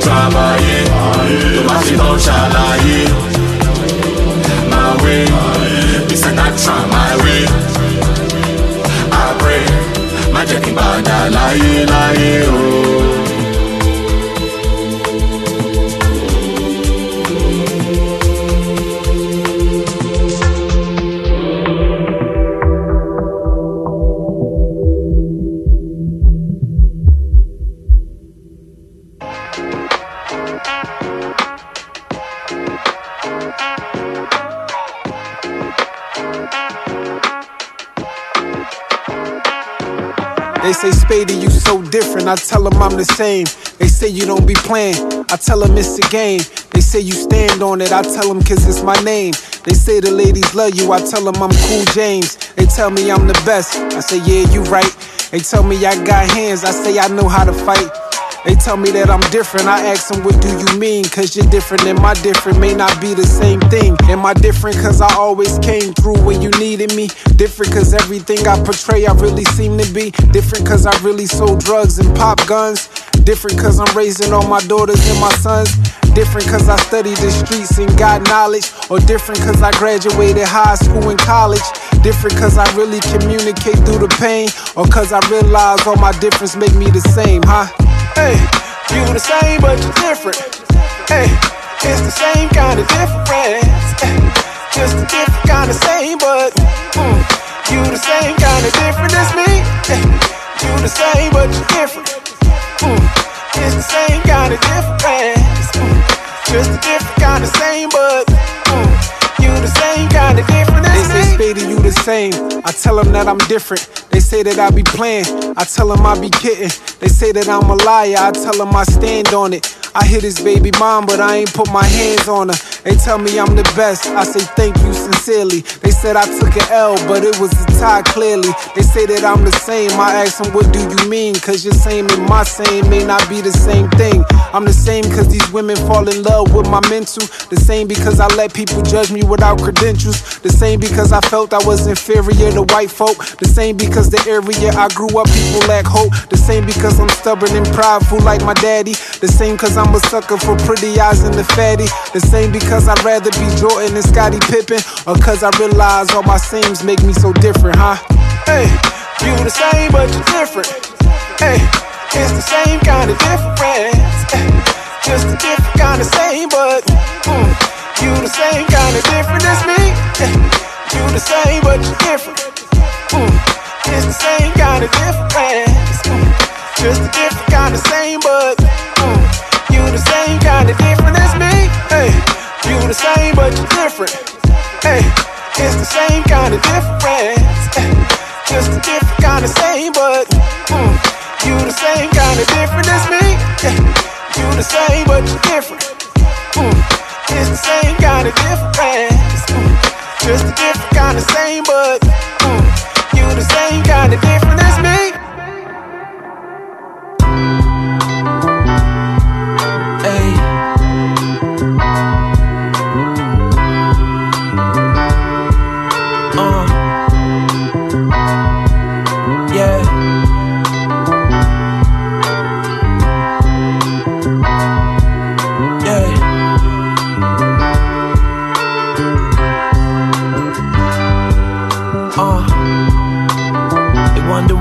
Trabayé, tó bá ṣe tán ṣàlàyé. My way, Mr. Natra, my way. Jẹ́ kí n padà láyé láyé o. I tell them I'm the same. They say you don't be playing. I tell them it's a game. They say you stand on it. I tell them cause it's my name. They say the ladies love you. I tell them I'm cool James. They tell me I'm the best. I say, yeah, you right. They tell me I got hands. I say I know how to fight. They tell me that I'm different. I ask them, what do you mean? Cause you're different and my different may not be the same thing. Am I different cause I always came through when you needed me? Different cause everything I portray I really seem to be. Different cause I really sold drugs and pop guns. Different cause I'm raising all my daughters and my sons. Different cause I studied the streets and got knowledge. Or different cause I graduated high school and college. Different cause I really communicate through the pain. Or cause I realize all my difference make me the same, huh? Hey, you the same but you're different. Hey, it's the same kind of difference. Just a different kind of same, but mm, you the same kind of different as me. Hey, you the same but you're different. Mm, it's the same kind of difference. Mm, just a different kind of same, but mm, you the same kind of different as. They say Spady, you the same. I tell them that I'm different. They say that I be playing. I tell them I be kidding. They say that I'm a liar. I tell them I stand on it. I hit his baby mom, but I ain't put my hands on her. They tell me I'm the best. I say thank you sincerely. They said I took an L, but it was a tie clearly. They say that I'm the same. I ask them, what do you mean? Cause your same and my same may not be the same thing. I'm the same cause these women fall in love with my mental. The same because I let people judge me without credentials. The same because I felt I was inferior to white folk. The same because the area I grew up, people lack hope. The same because I'm stubborn and prideful like my daddy. The same cause I'm a sucker for pretty eyes and the fatty. The same because cause I'd rather be Jordan than Scottie Pippen? Or cause I realize all my seams make me so different, huh? Hey, you the same but you're different. Hey, it's the same kind of difference. Just a different kind of same, but mm, you the same kind of different as me. You the same but you're different. Mm, it's the same kind of difference. Just a different kind of same, but mm, you the same kind of different as me. Hey, you the same but you're different. Hey, it's the same kind of difference. Just a different kind of same, but mm, you the same kind of different as me. You the same but you're different. Mm, it's the same kind of difference. Mm, just a different kind of same, but mm, you the same kind of different as me.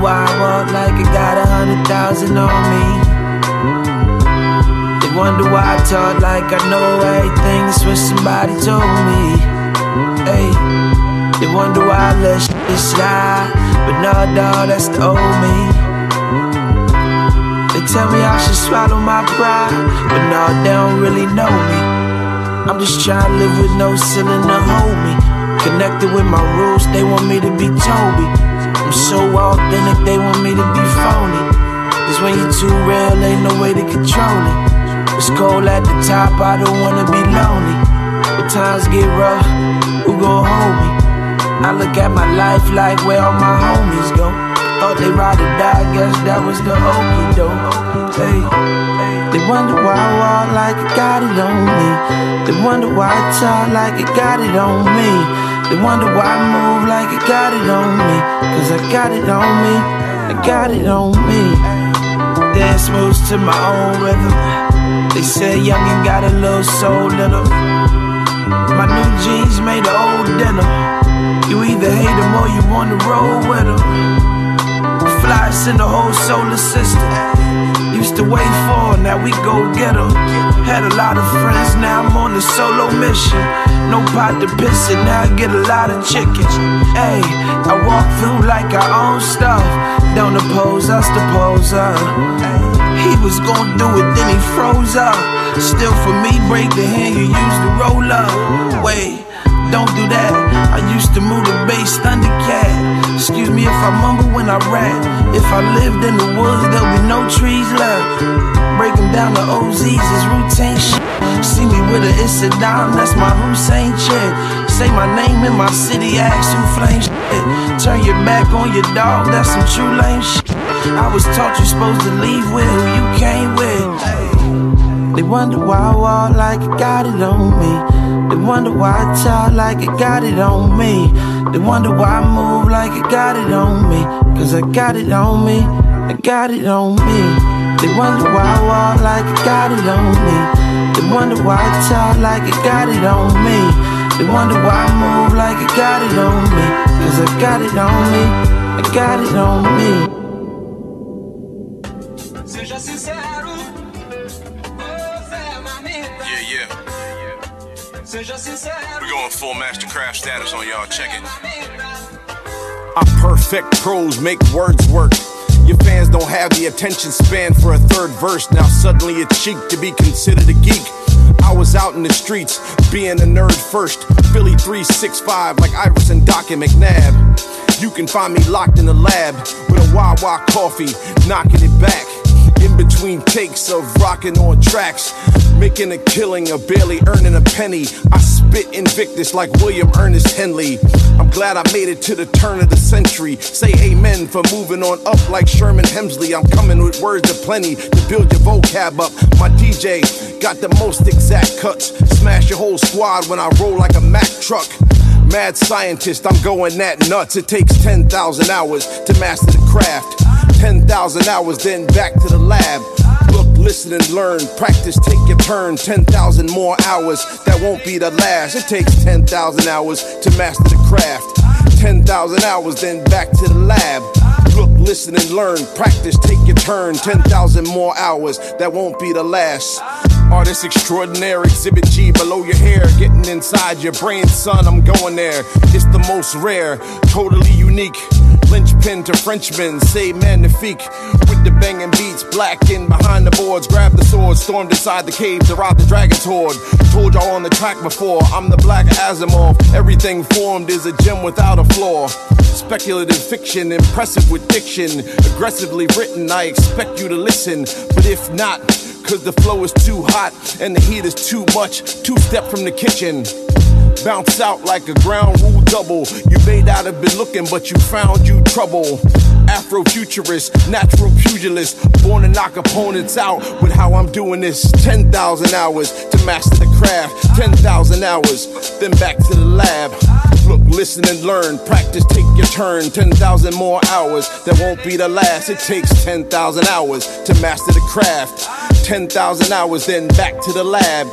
Why I walk like I got a hundred thousand on me. They wonder why I talk like I know everything. That's what somebody told me. Hey, they wonder why I let shit slide. But no, dawg, that's the old me. They tell me I should swallow my pride. But no, they don't really know me. I'm just trying to live with no ceiling to hold me. Connected with my roots, they want me to be Toby. I'm so authentic, they want me to be phony. Cause when you're too real, ain't no way to control it. It's cold at the top, I don't wanna be lonely. When times get rough, who gon' hold me? I look at my life like where all my homies go. Thought they ride or die, guess that was the okey doke. Hey, they wonder why I walk like I got it on me. They wonder why I talk like I got it on me. They wonder why I move like I got it on me. Cause I got it on me, I got it on me. Dance moves to my own rhythm. They say youngin' got a little soul in them. My new jeans made of old denim. You either hate them or you wanna roll with them. Flies in the whole solar system. Used to wait for, now we go get 'em. Had a lot of friends, now I'm on a solo mission. No pot to piss in, now I get a lot of chicken. Hey, I walk through like I own stuff. Don't oppose us, the poser. He was gon' do it, then he froze up. Still for me, break the hand you used to roll up. Wait, don't do that. I used to move the bass, Thundercat. Excuse me if I mumble when I rap. If I lived in the woods, there'll be no trees left. Breaking down the OZs is routine shit. See me with a it's that's my Hussein chick. Say my name in my city, ask who flame shit. Turn your back on your dog, that's some true lame shit. I was taught you're supposed to leave with who you came with. They wonder why I walk like I got it on me. They wonder why I talk like I got it on me. They wonder why I move like I got it on me. Cause I got it on me, I got it on me. They wonder why I walk like I got it on me. They wonder why I talk like I got it on me. They wonder why I move like I got it on me. Cause I got it on me, I got it on me. We're going full mastercraft status on y'all. Check it. I perfect prose, make words work. Your fans don't have the attention span for a third verse. Now suddenly it's chic to be considered a geek. I was out in the streets, being a nerd first. Philly 365 like Iverson, Doc, and McNabb. You can find me locked in the lab with a Wawa coffee, knocking it back. In between takes of rocking on tracks, making a killing or barely earning a penny. I spit Invictus like William Ernest Henley. I'm glad I made it to the turn of the century. Say amen for moving on up like Sherman Hemsley. I'm coming with words aplenty to build your vocab up. My DJ got the most exact cuts. Smash your whole squad when I roll like a Mack truck. Mad scientist, I'm going that nuts. It takes 10,000 hours to master the craft. 10,000 hours, then back to the lab. Look listen and learn. Practice, take your turn. 10,000 more hours, that won't be the last. It takes 10,000 hours to master the craft. 10,000 hours, then back to the lab. Look, listen, and learn. Practice, take your turn. 10,000 more hours, that won't be the last. Artist extraordinaire, exhibit G below your hair, getting inside your brain, son. I'm going there. It's the most rare, totally unique. Lynchpin to Frenchmen, say magnifique. With the banging beats, black in behind the boards. Grab the sword, stormed inside the cave to rob the dragon's horde. Told y'all on the track before, I'm the black Asimov. Everything formed is a gem without a flaw. Speculative fiction, impressive with diction. Aggressively written, I expect you to listen. But if not, cause the flow is too hot and the heat is too much, two step from the kitchen. Bounce out like a ground rule double. You may not have been looking, but you found you trouble. Afrofuturist, natural pugilist, born to knock opponents out with how I'm doing this. 10,000 hours to master the craft, 10,000 hours, then back to the lab. Look, listen and learn, practice, take your turn. 10,000 more hours, that won't be the last. It takes 10,000 hours to master the craft. 10,000 hours, then back to the lab.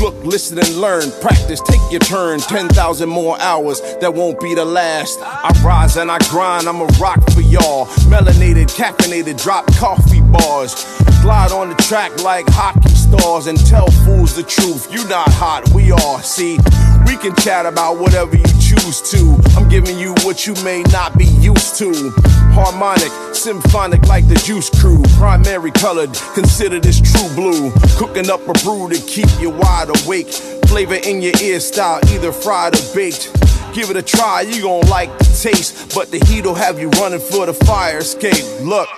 Look, listen and learn, practice, take your turn. 10,000 more hours, that won't be the last. I rise and I grind, I'm a rock for y'all. Melanated, caffeinated, drop coffee bars. Glide on the track like hockey stars and tell fools the truth. You're not hot, we are. See, we can chat about whatever you choose to. I'm giving you what you may not be used to. Harmonic, symphonic like the juice crew. Primary colored, consider this true blue. Cooking up a brew to keep you wide awake. Flavor in your ear style, either fried or baked. Give it a try, you gon' like the taste. But the heat'll have you running for the fire escape. Look.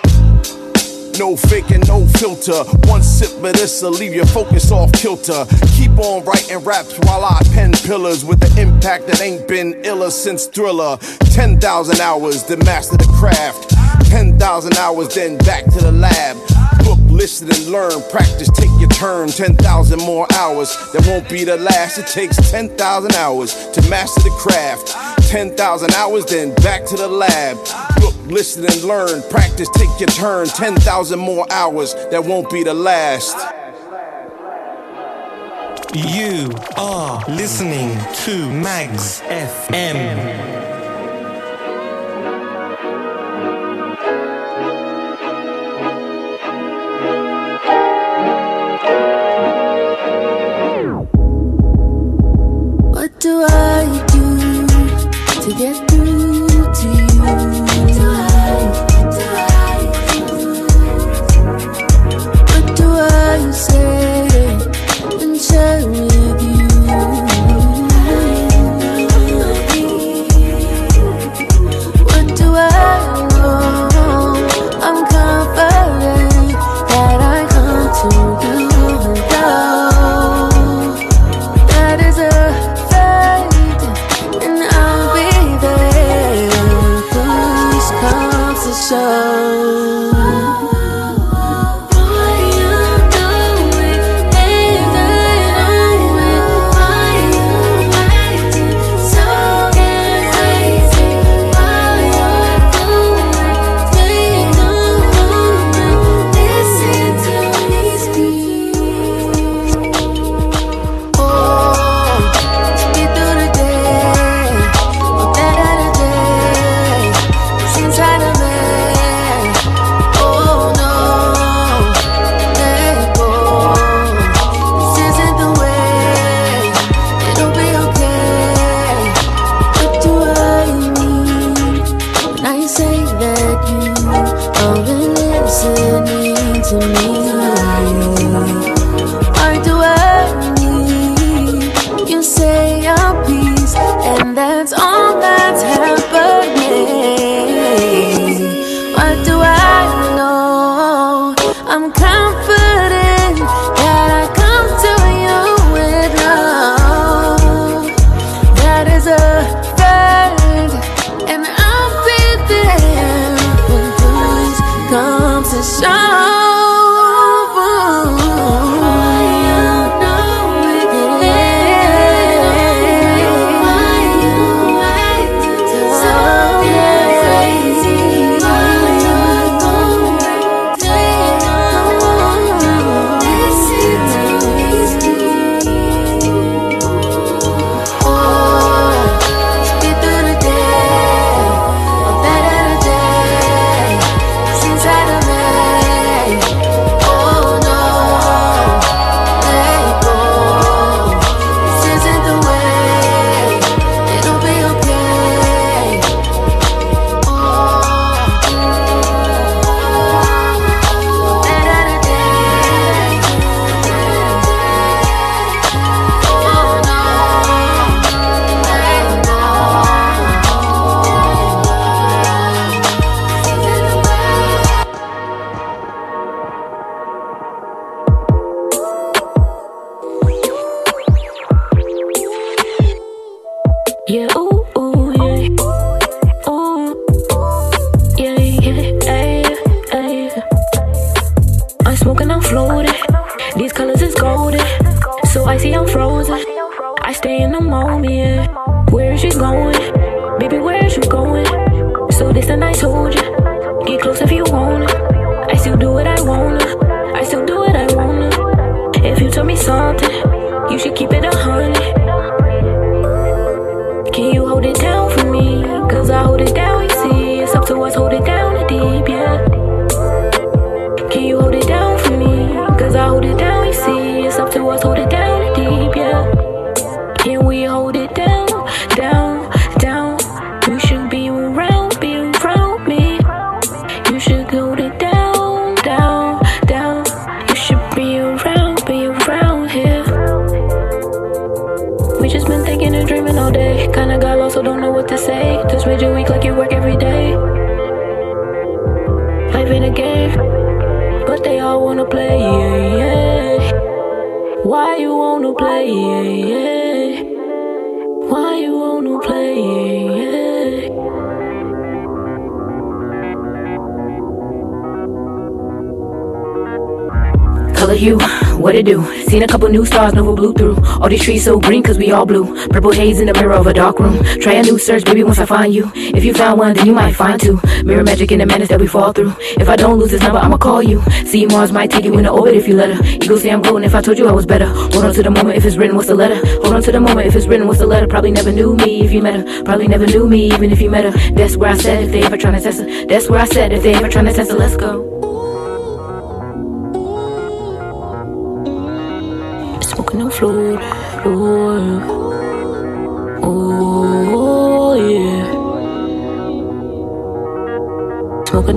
No faking, no filter. One sip of this'll leave your focus off kilter. Keep on writing raps while I pen pillars with the impact that ain't been iller since Thriller. 10,000 hours to master the craft. 10,000 hours, then back to the lab. Look, listen, and learn. Practice, take your turn. 10,000 more hours. That won't be the last. It takes 10,000 hours to master the craft. 10,000 hours, then back to the lab. Look, listen, and learn. Practice, take your turn. 10,000 more hours. That won't be the last. You are listening to Magz FM. Seen a couple new stars, Nova blew through. All these trees so green, cause we all blue. Purple haze in the mirror of a dark room. Try a new search, baby, once I find you. If you found one, then you might find two. Mirror magic in the madness that we fall through. If I don't lose this number, I'ma call you. See, Mars might take you in the orbit if you let her. Go say I'm golden if I told you I was better. Hold on to the moment if it's written, what's the letter? Hold on to the moment if it's written, what's the letter? Probably never knew me if you met her. Probably never knew me even if you met her. That's where I said if they ever tryna test her. That's where I said if they ever tryna test her, let's go.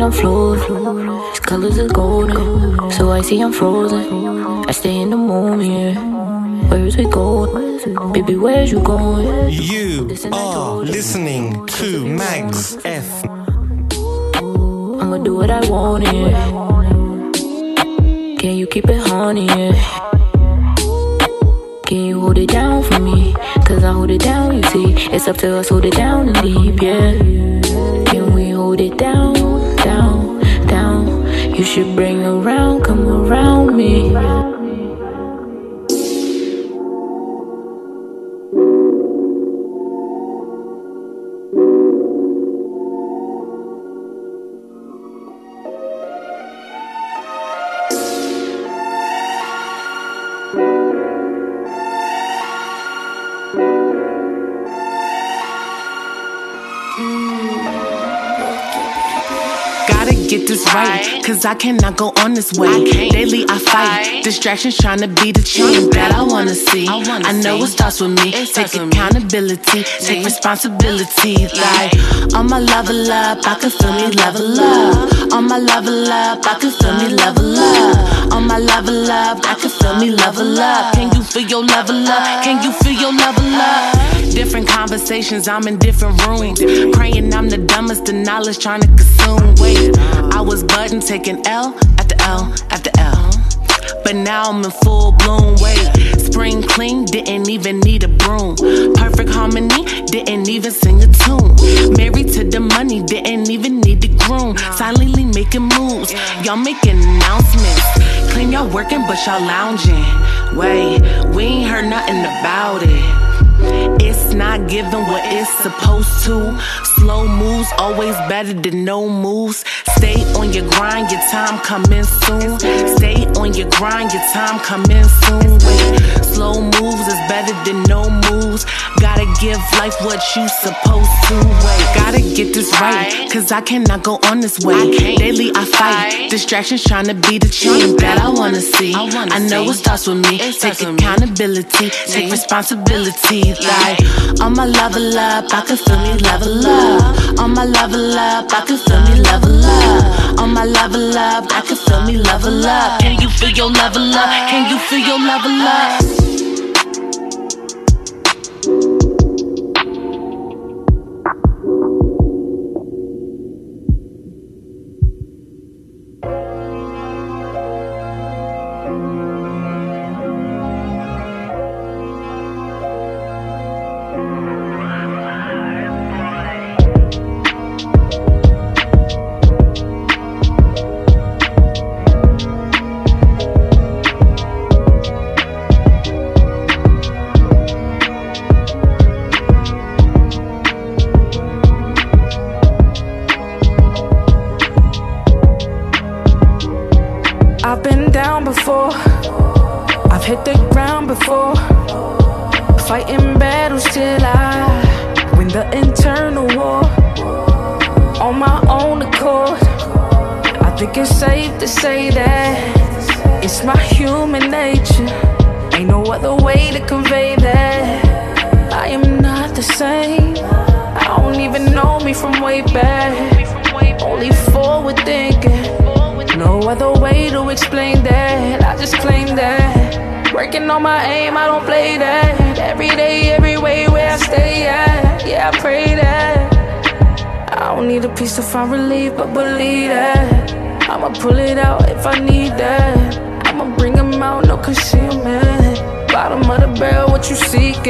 On floor, floor. His colors is golden, so I see I'm frozen. I stay in the moment, yeah. Where's we going? Baby, where's you going? You are listening to Magz F. I'ma do what I want, yeah. Can you keep it honey, yeah? Can you hold it down for me? Cause I hold it down, you see. It's up to us, hold it down and deep, yeah. Can we hold it down? You should bring around, come around me. Right, cause I cannot go on this way. Daily I fight, distractions trying to be the change that I wanna see. I know it starts with me. Take accountability, take responsibility. Like, on my level up, I can feel me level up. On my level up, I can feel me level up. On my level up, I can feel me level up. Can you feel your level up? Can you feel your level up? Different conversations, I'm in different rooms. Praying I'm the dumbest, the knowledge trying to consume. Wait, I was button taking L after L after L. But now I'm in full bloom. Wait, spring clean, didn't even need a broom. Perfect harmony, didn't even sing a tune. Married to the money, didn't even need the groom. Silently making moves, y'all making announcements. Claim y'all working, but y'all lounging. Wait, we ain't heard nothing about it. It's not giving what it's supposed to. Slow moves always better than no moves. Stay on your grind, your time coming soon. Stay your grind, your time coming soon. Wait, slow moves is better than no moves. Gotta give life what you supposed to. Wait, gotta get this right, cause I cannot go on this way. Daily I fight, distractions trying to be the change that I wanna see. I know it starts with me. Take accountability, take responsibility. Like, on my level up, I can feel me level up. On my level up, I can feel me level up. On my level up, I can feel me level up. Can you feel your level up? Can you feel your level up?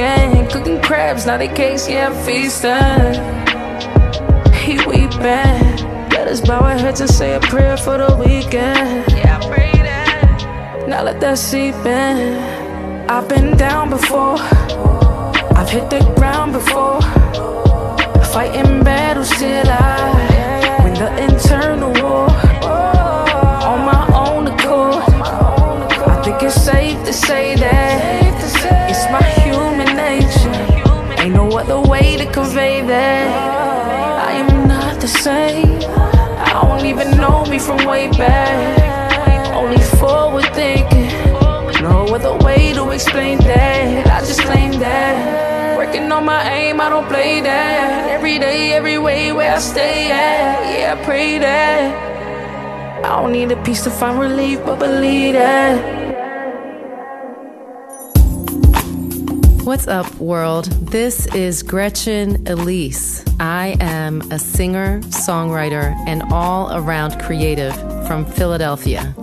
Seeking? Cooking crabs, not a case, yeah, I'm feasting. He weeping. Let us bow our heads and say a prayer for the weekend. Yeah, I pray that. Now let that seep in. I've been down before. I've hit the ground before. Fighting battles till I win the internal war. On my own accord. I think it's safe to say that no way to convey that I am not the same. I don't even know me from way back. Only forward thinking. No other way to explain that. I just claim that. Working on my aim, I don't play that. Every day, every way where I stay at. Yeah, I pray that. I don't need a piece to find relief, but believe that. What's up, world? This is Gretchen Elise. I am a singer, songwriter, and all around creative from Philadelphia.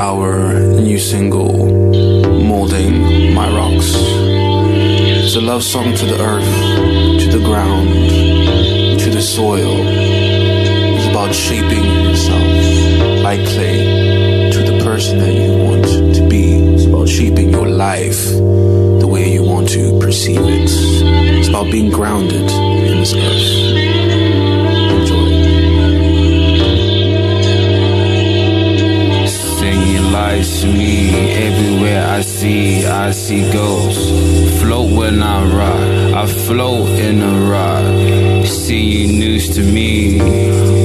Our new single, Molding My Rocks. It's a love song to the earth, to the ground, to the soil. It's about shaping yourself like clay to the person that you want to be. It's about shaping your life the way you want to perceive it. It's about being grounded in this earth. To me everywhere I see, I see ghosts. Float when I rock, I float in a rock. See news to me,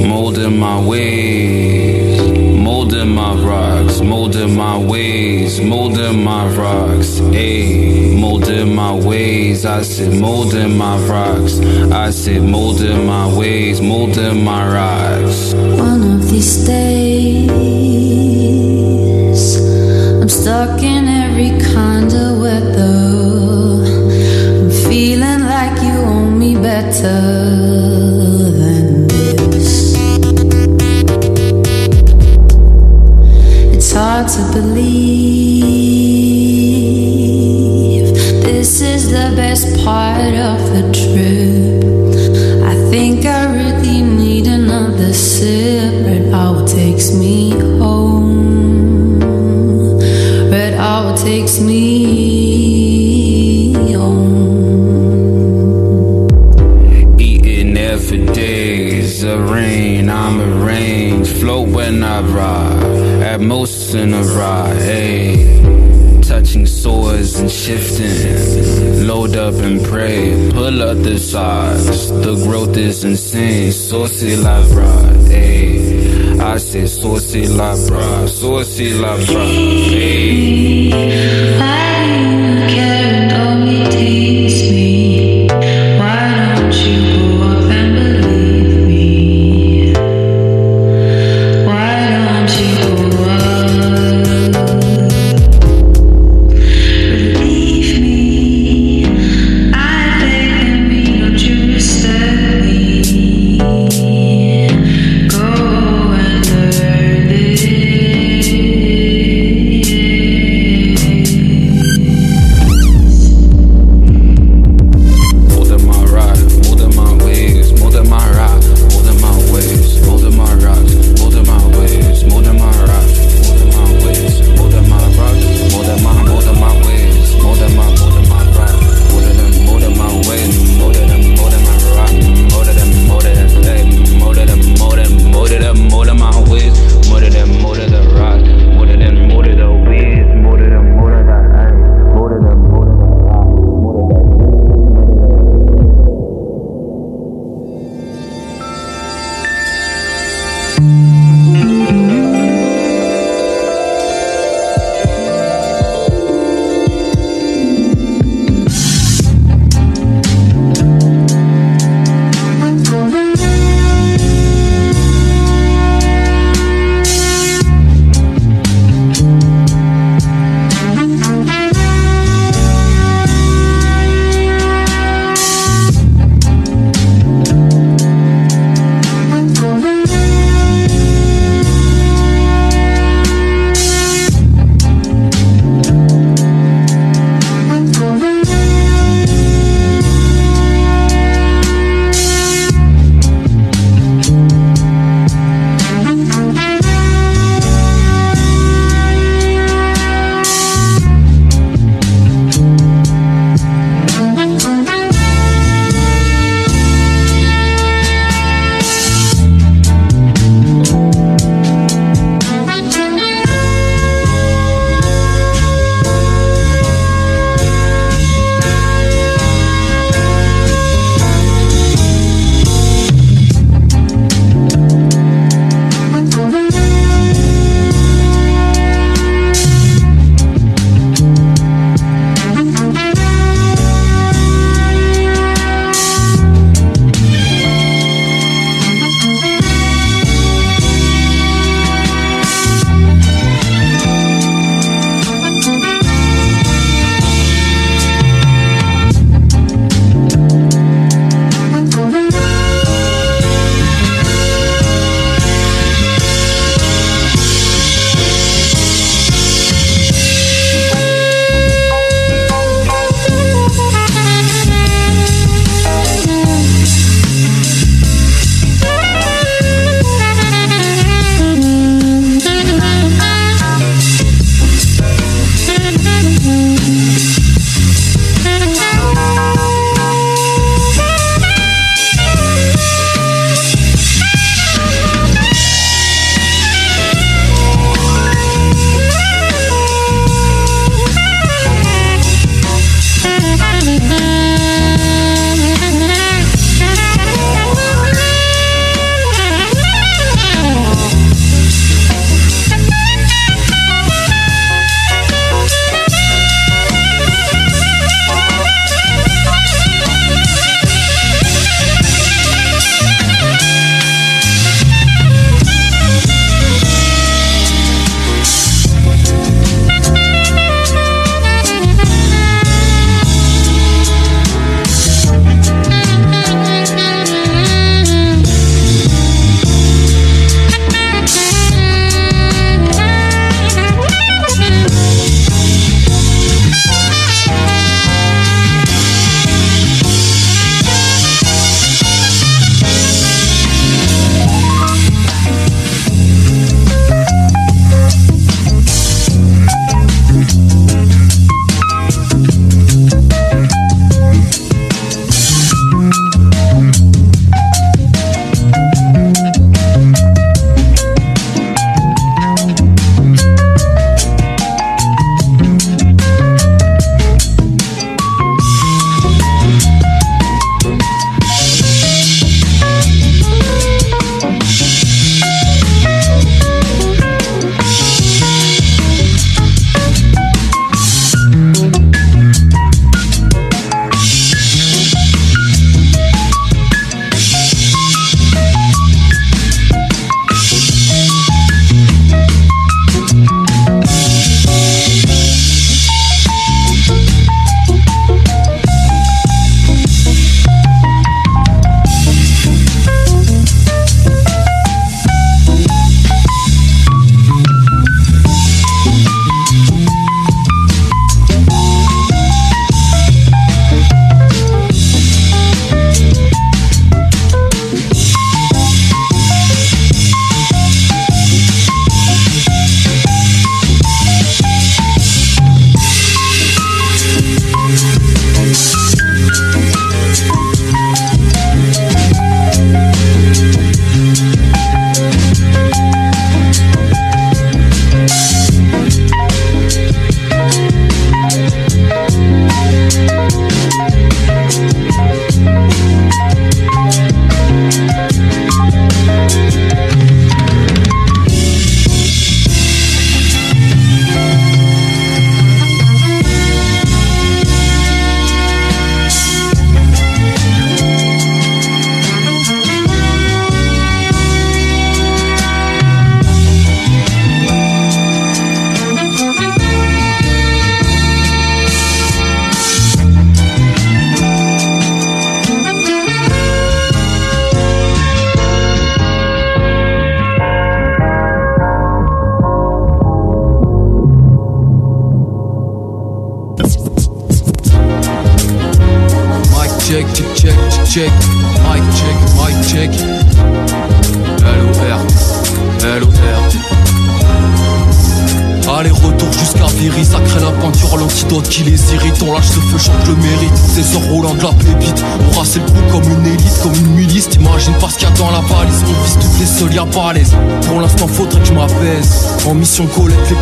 molding my ways, molding my rocks, molding my ways, molding my rocks. Ayy, molding my ways. I said molding my rocks. I said molding my ways, molding my rocks. One of these days, stuck in every kind of weather. I'm feeling like you owe me better than this. It's hard to believe this is the best part of the trip. I think I in a ride, ayy. Touching swords and shifting, load up and pray. Pull up the sides, the growth is insane. Saucy la bra, ayy. I say saucy la bra, saucy la bra, ayy. Do you care and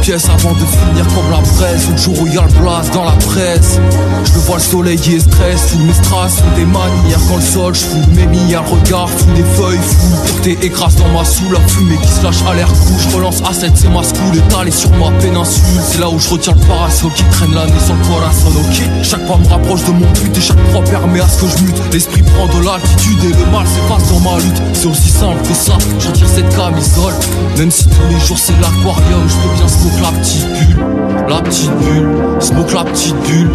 pièces avant de finir comme la presse. Le jour où y a le blast dans la presse. Vois le soleil qui est stress. Sous mes strass, sous des manières quand le sol. Je fous mes milliards, regard, fous des feuilles, fous. Pureté écrase dans ma sous la fumée qui se lâche à l'air cool. Je relance A7, c'est ma school, étalé sur ma péninsule C'est là où je retiens le parasol qui traîne l'année sur le corazon Ok, chaque fois me rapproche de mon but et chaque fois permet à ce que je mute L'esprit prend de l'altitude et le mal s'efface dans ma lutte C'est aussi simple que ça, je retire cette camisole Même si tous les jours c'est l'aquarium, je peux bien smoke la petite bulle La petite bulle, smoke la petite bulle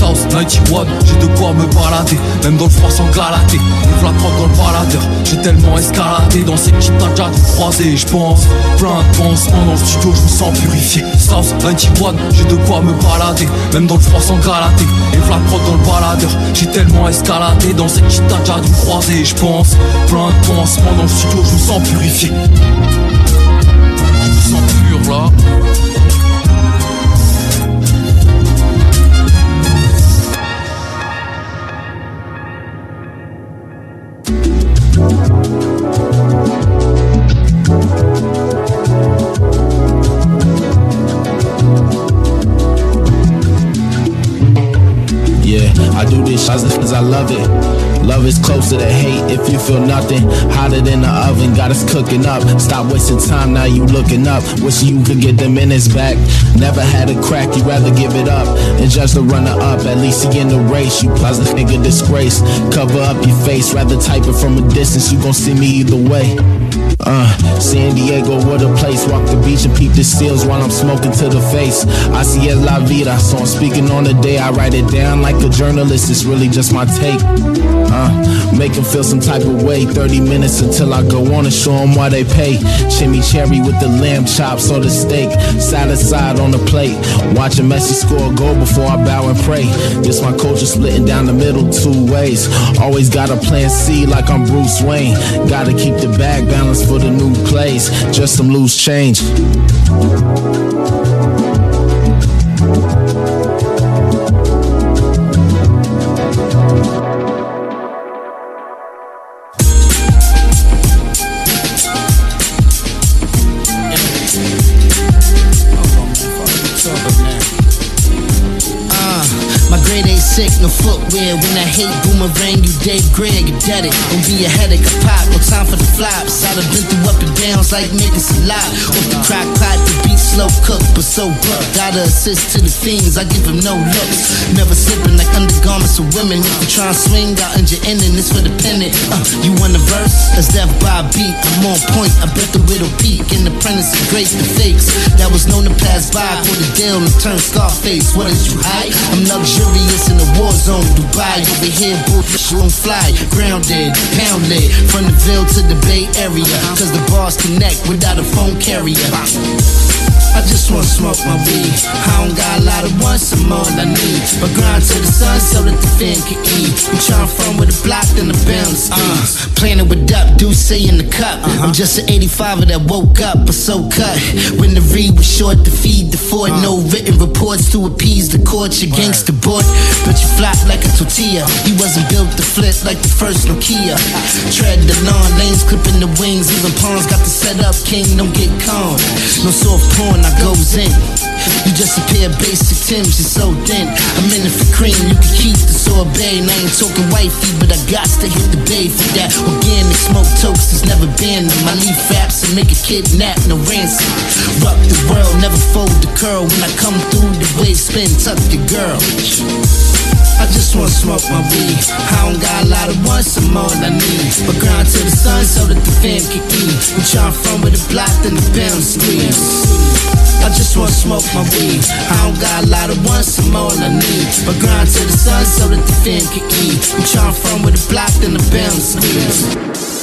South 91, j'ai de quoi me balader Même dans le froid sans galater. Ouvre la dans le baladeur J'ai tellement escaladé. Dans ces petites déjà dû croiser Je pense, plein de pansements. Dans le studio Je me sens purifié. South 91, j'ai de quoi me balader Même dans le froid sans galater. Ouvre la dans le baladeur J'ai tellement escaladé. Dans ces petites déjà dû croiser Je pense, plein de pansements. Dans le studio Je me sens purifié. Je sens pur là feel nothing. Hotter than the oven, got us cooking up. Stop wasting time, now you looking up. Wish you could get the minutes back. Never had a crack, you rather give it up. And just a runner up, at least he in the race. You pleasant nigga disgrace. Cover up your face, rather type it from a distance. You gon' see me either way. Uh, San Diego, what a place. Walk the beach and peep the seals while I'm smoking to the face. I see it la vida, so I'm speaking on the day. I write it down like a journalist. It's really just my take. Uh, make make 'em feel some type of way. 30 minutes until I go on and show 'em why they pay. Chimichurri with the lamb chops or the steak. Side to side on the plate. Watch Watching Messi score a goal before I bow and pray. This my culture splitting down the middle two ways. Always got a plan C like I'm Bruce Wayne. Gotta keep the bag balanced for the new plays. Just some loose change. Footwear. When I hate boomerang, you Dave Greg, you dead it. Don't be a headache, a pop, no time for the flops. I'd have been through up and downs like making lot. Off the crack pot, the beat slow cook, but so buck. Gotta assist to the fiends, I give them no looks. Never slipping like undergarments of women. If you try and swing out and your ending, it's for the pennant. Uh, you want a verse? That's death by beat. I'm on point, I bet the widow peak. In the apprentice of grace the fakes. That was known to pass by for the deal and turn Scarface. What is you high? I'm luxurious in the war zone. Dubai over here, bullshit won't fly. Grounded, pounded from the Ville to the Bay Area. Cause the bars connect without a phone carrier. I just wanna smoke my weed. I don't got a lot of wants, I'm all I need. But grind to the sun so that the fan can eat. I'm trying from with a block, then the balance uh, Playing it with up, do say in the cup. I'm just an 85 that woke up, but so cut. When the read was short to feed the fort, no written reports to appease the court. Your gangster boy, but you flop like a tortilla. He wasn't built to flip like the first Nokia. Tread the lawn, lanes clipping the wings. Even pawns got the setup, king, don't get calm. No soft porn, I goes in. You just a pair of basic Tims, you're so thin. I'm in it for cream, you can keep the sorbet. And I ain't talking wifey, but I got to hit the bay for that. Organic smoke toast has never been in my leaf wraps and make a kidnap, no ransom. Rock the world, never fold the curl. When I come through, the wave spin, tuck your girl. I just wanna smoke my weed. I don't got a lot of wants, I'm all I need. But grind to the sun so that the fam can eat. We try from with a block, then the pound squeeze. I just wanna smoke my weed. I don't got a lot of wants, I'm all I need. But grind to the sun so that the fam can eat. We try from with a block, then the pound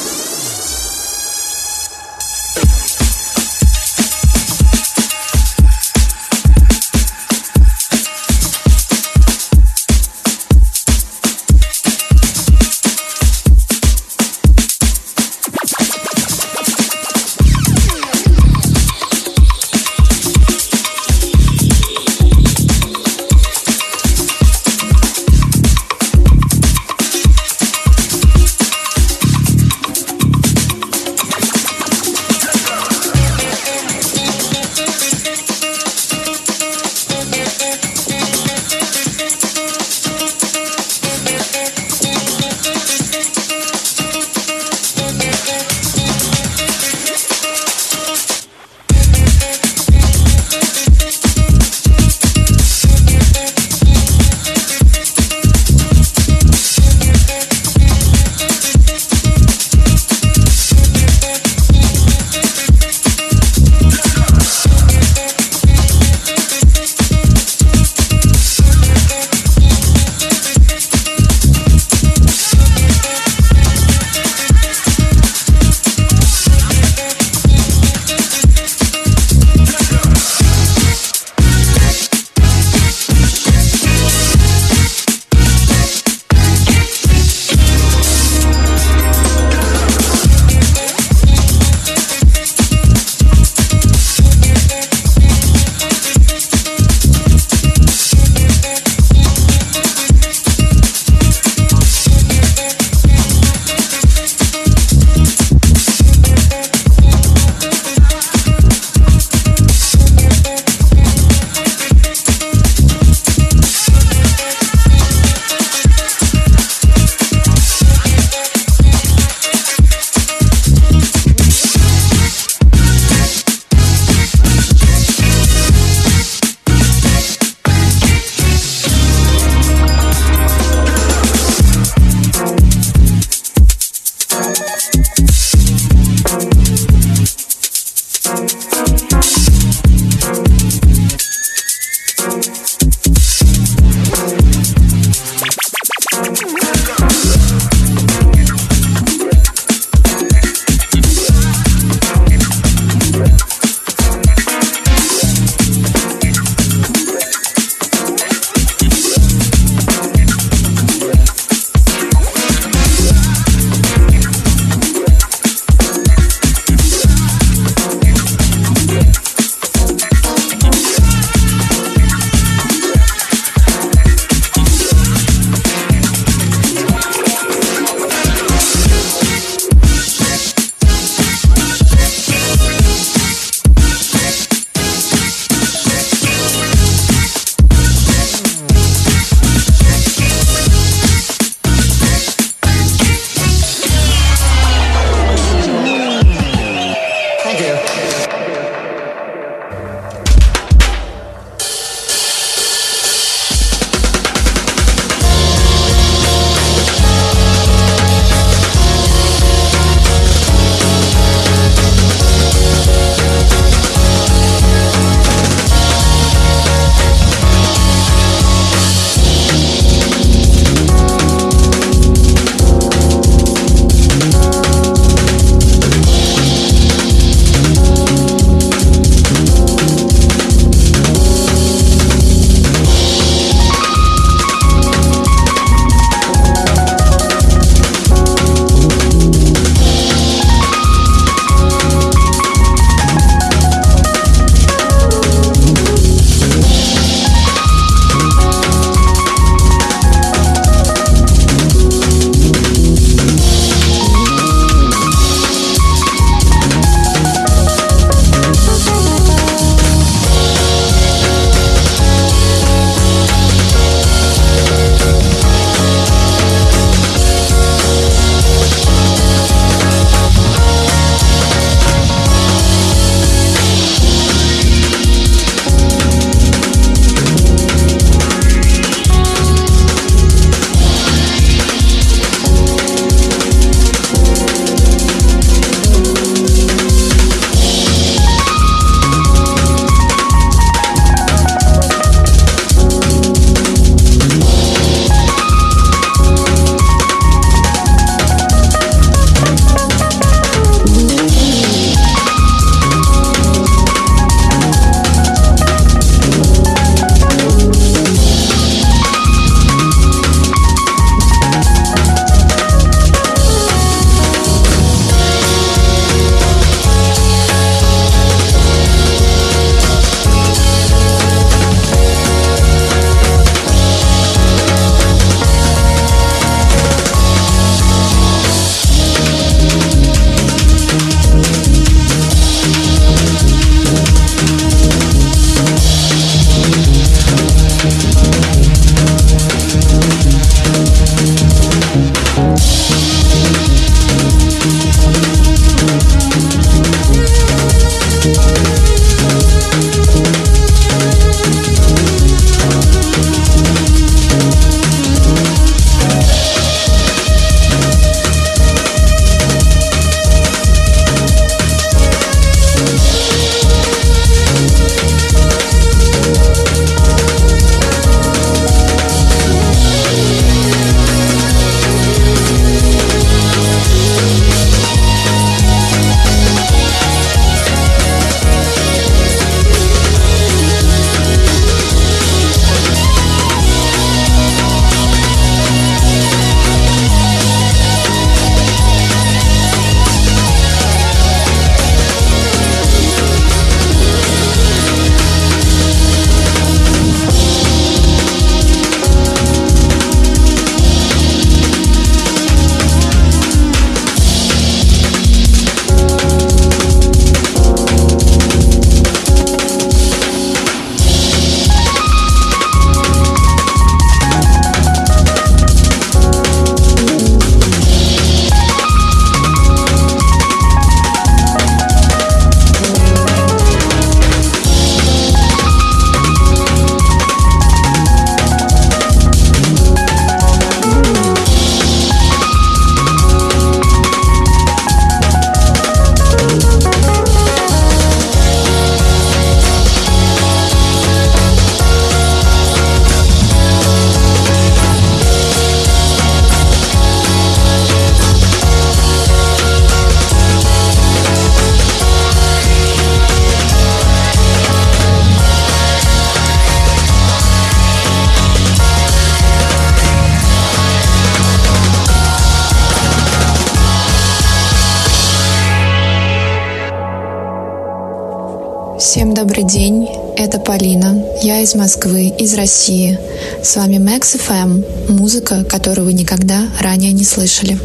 Москвы, из России. С вами Max FM, музыка, которую вы никогда ранее не слышали.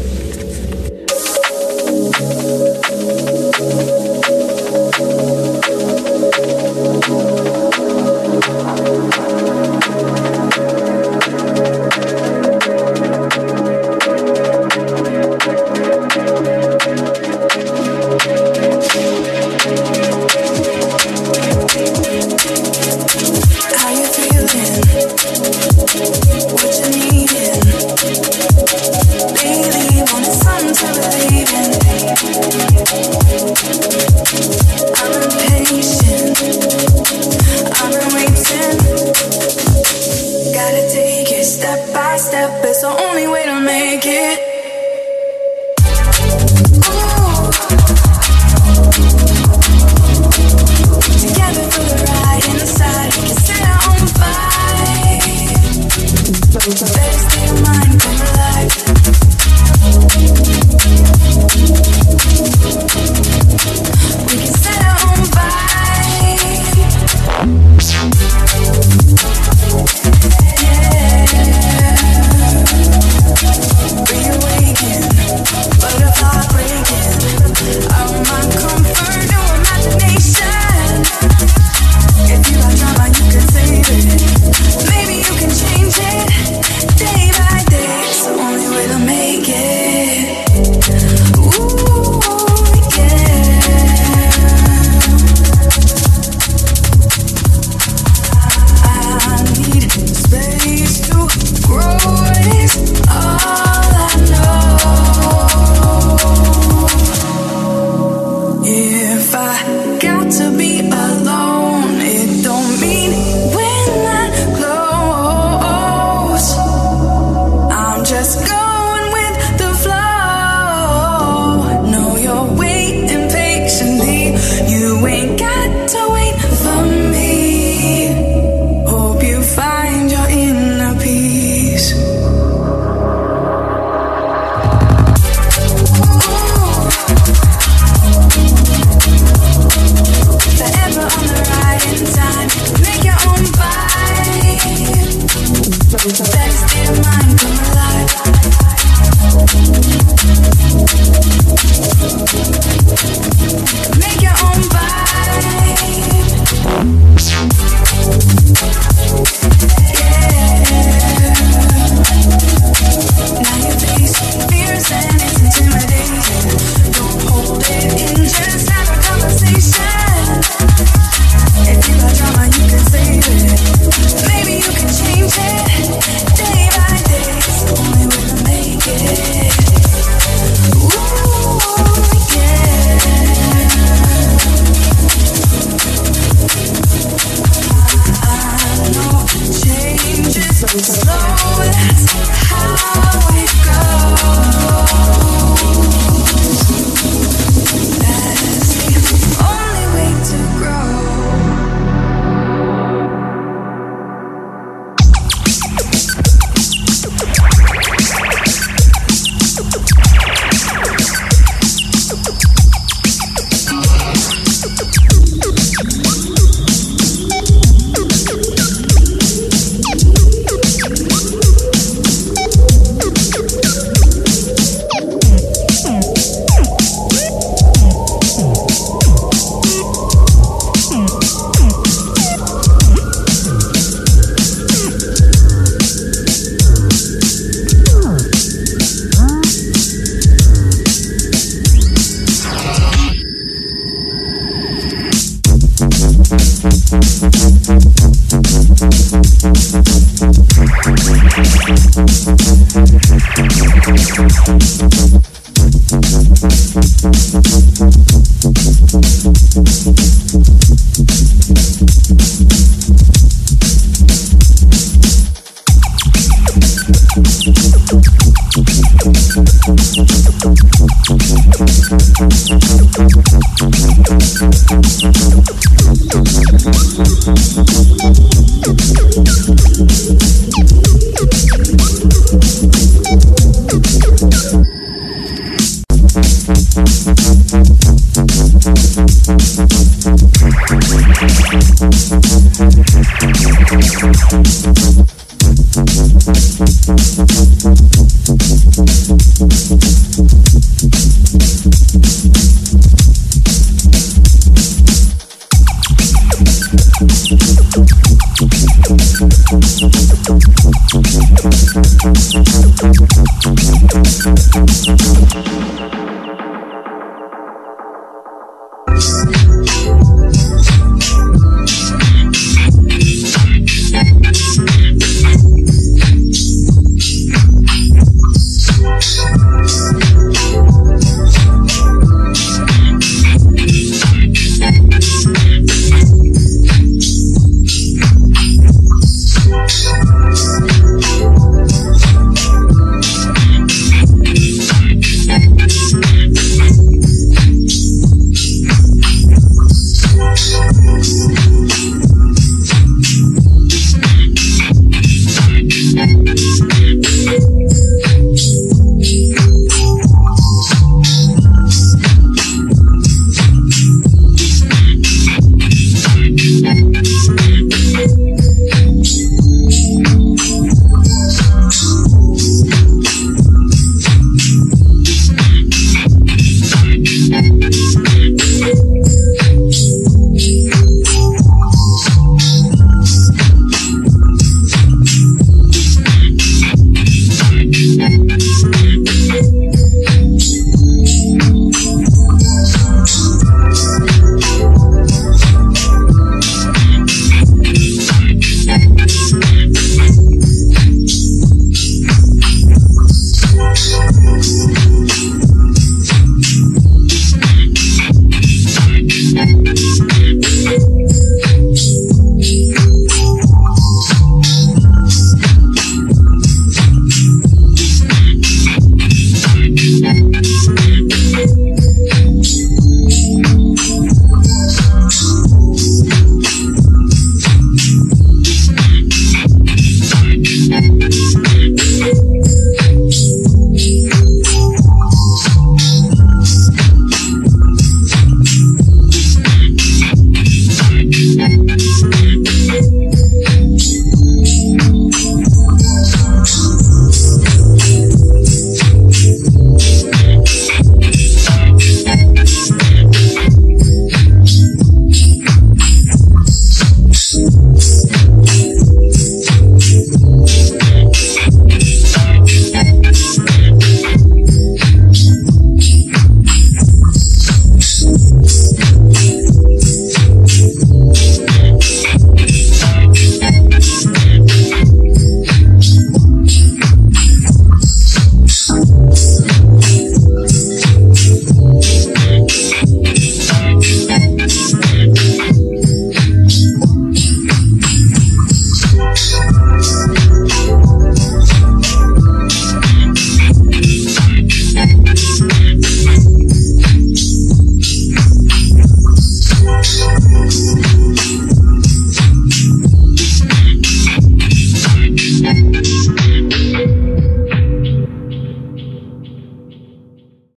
Música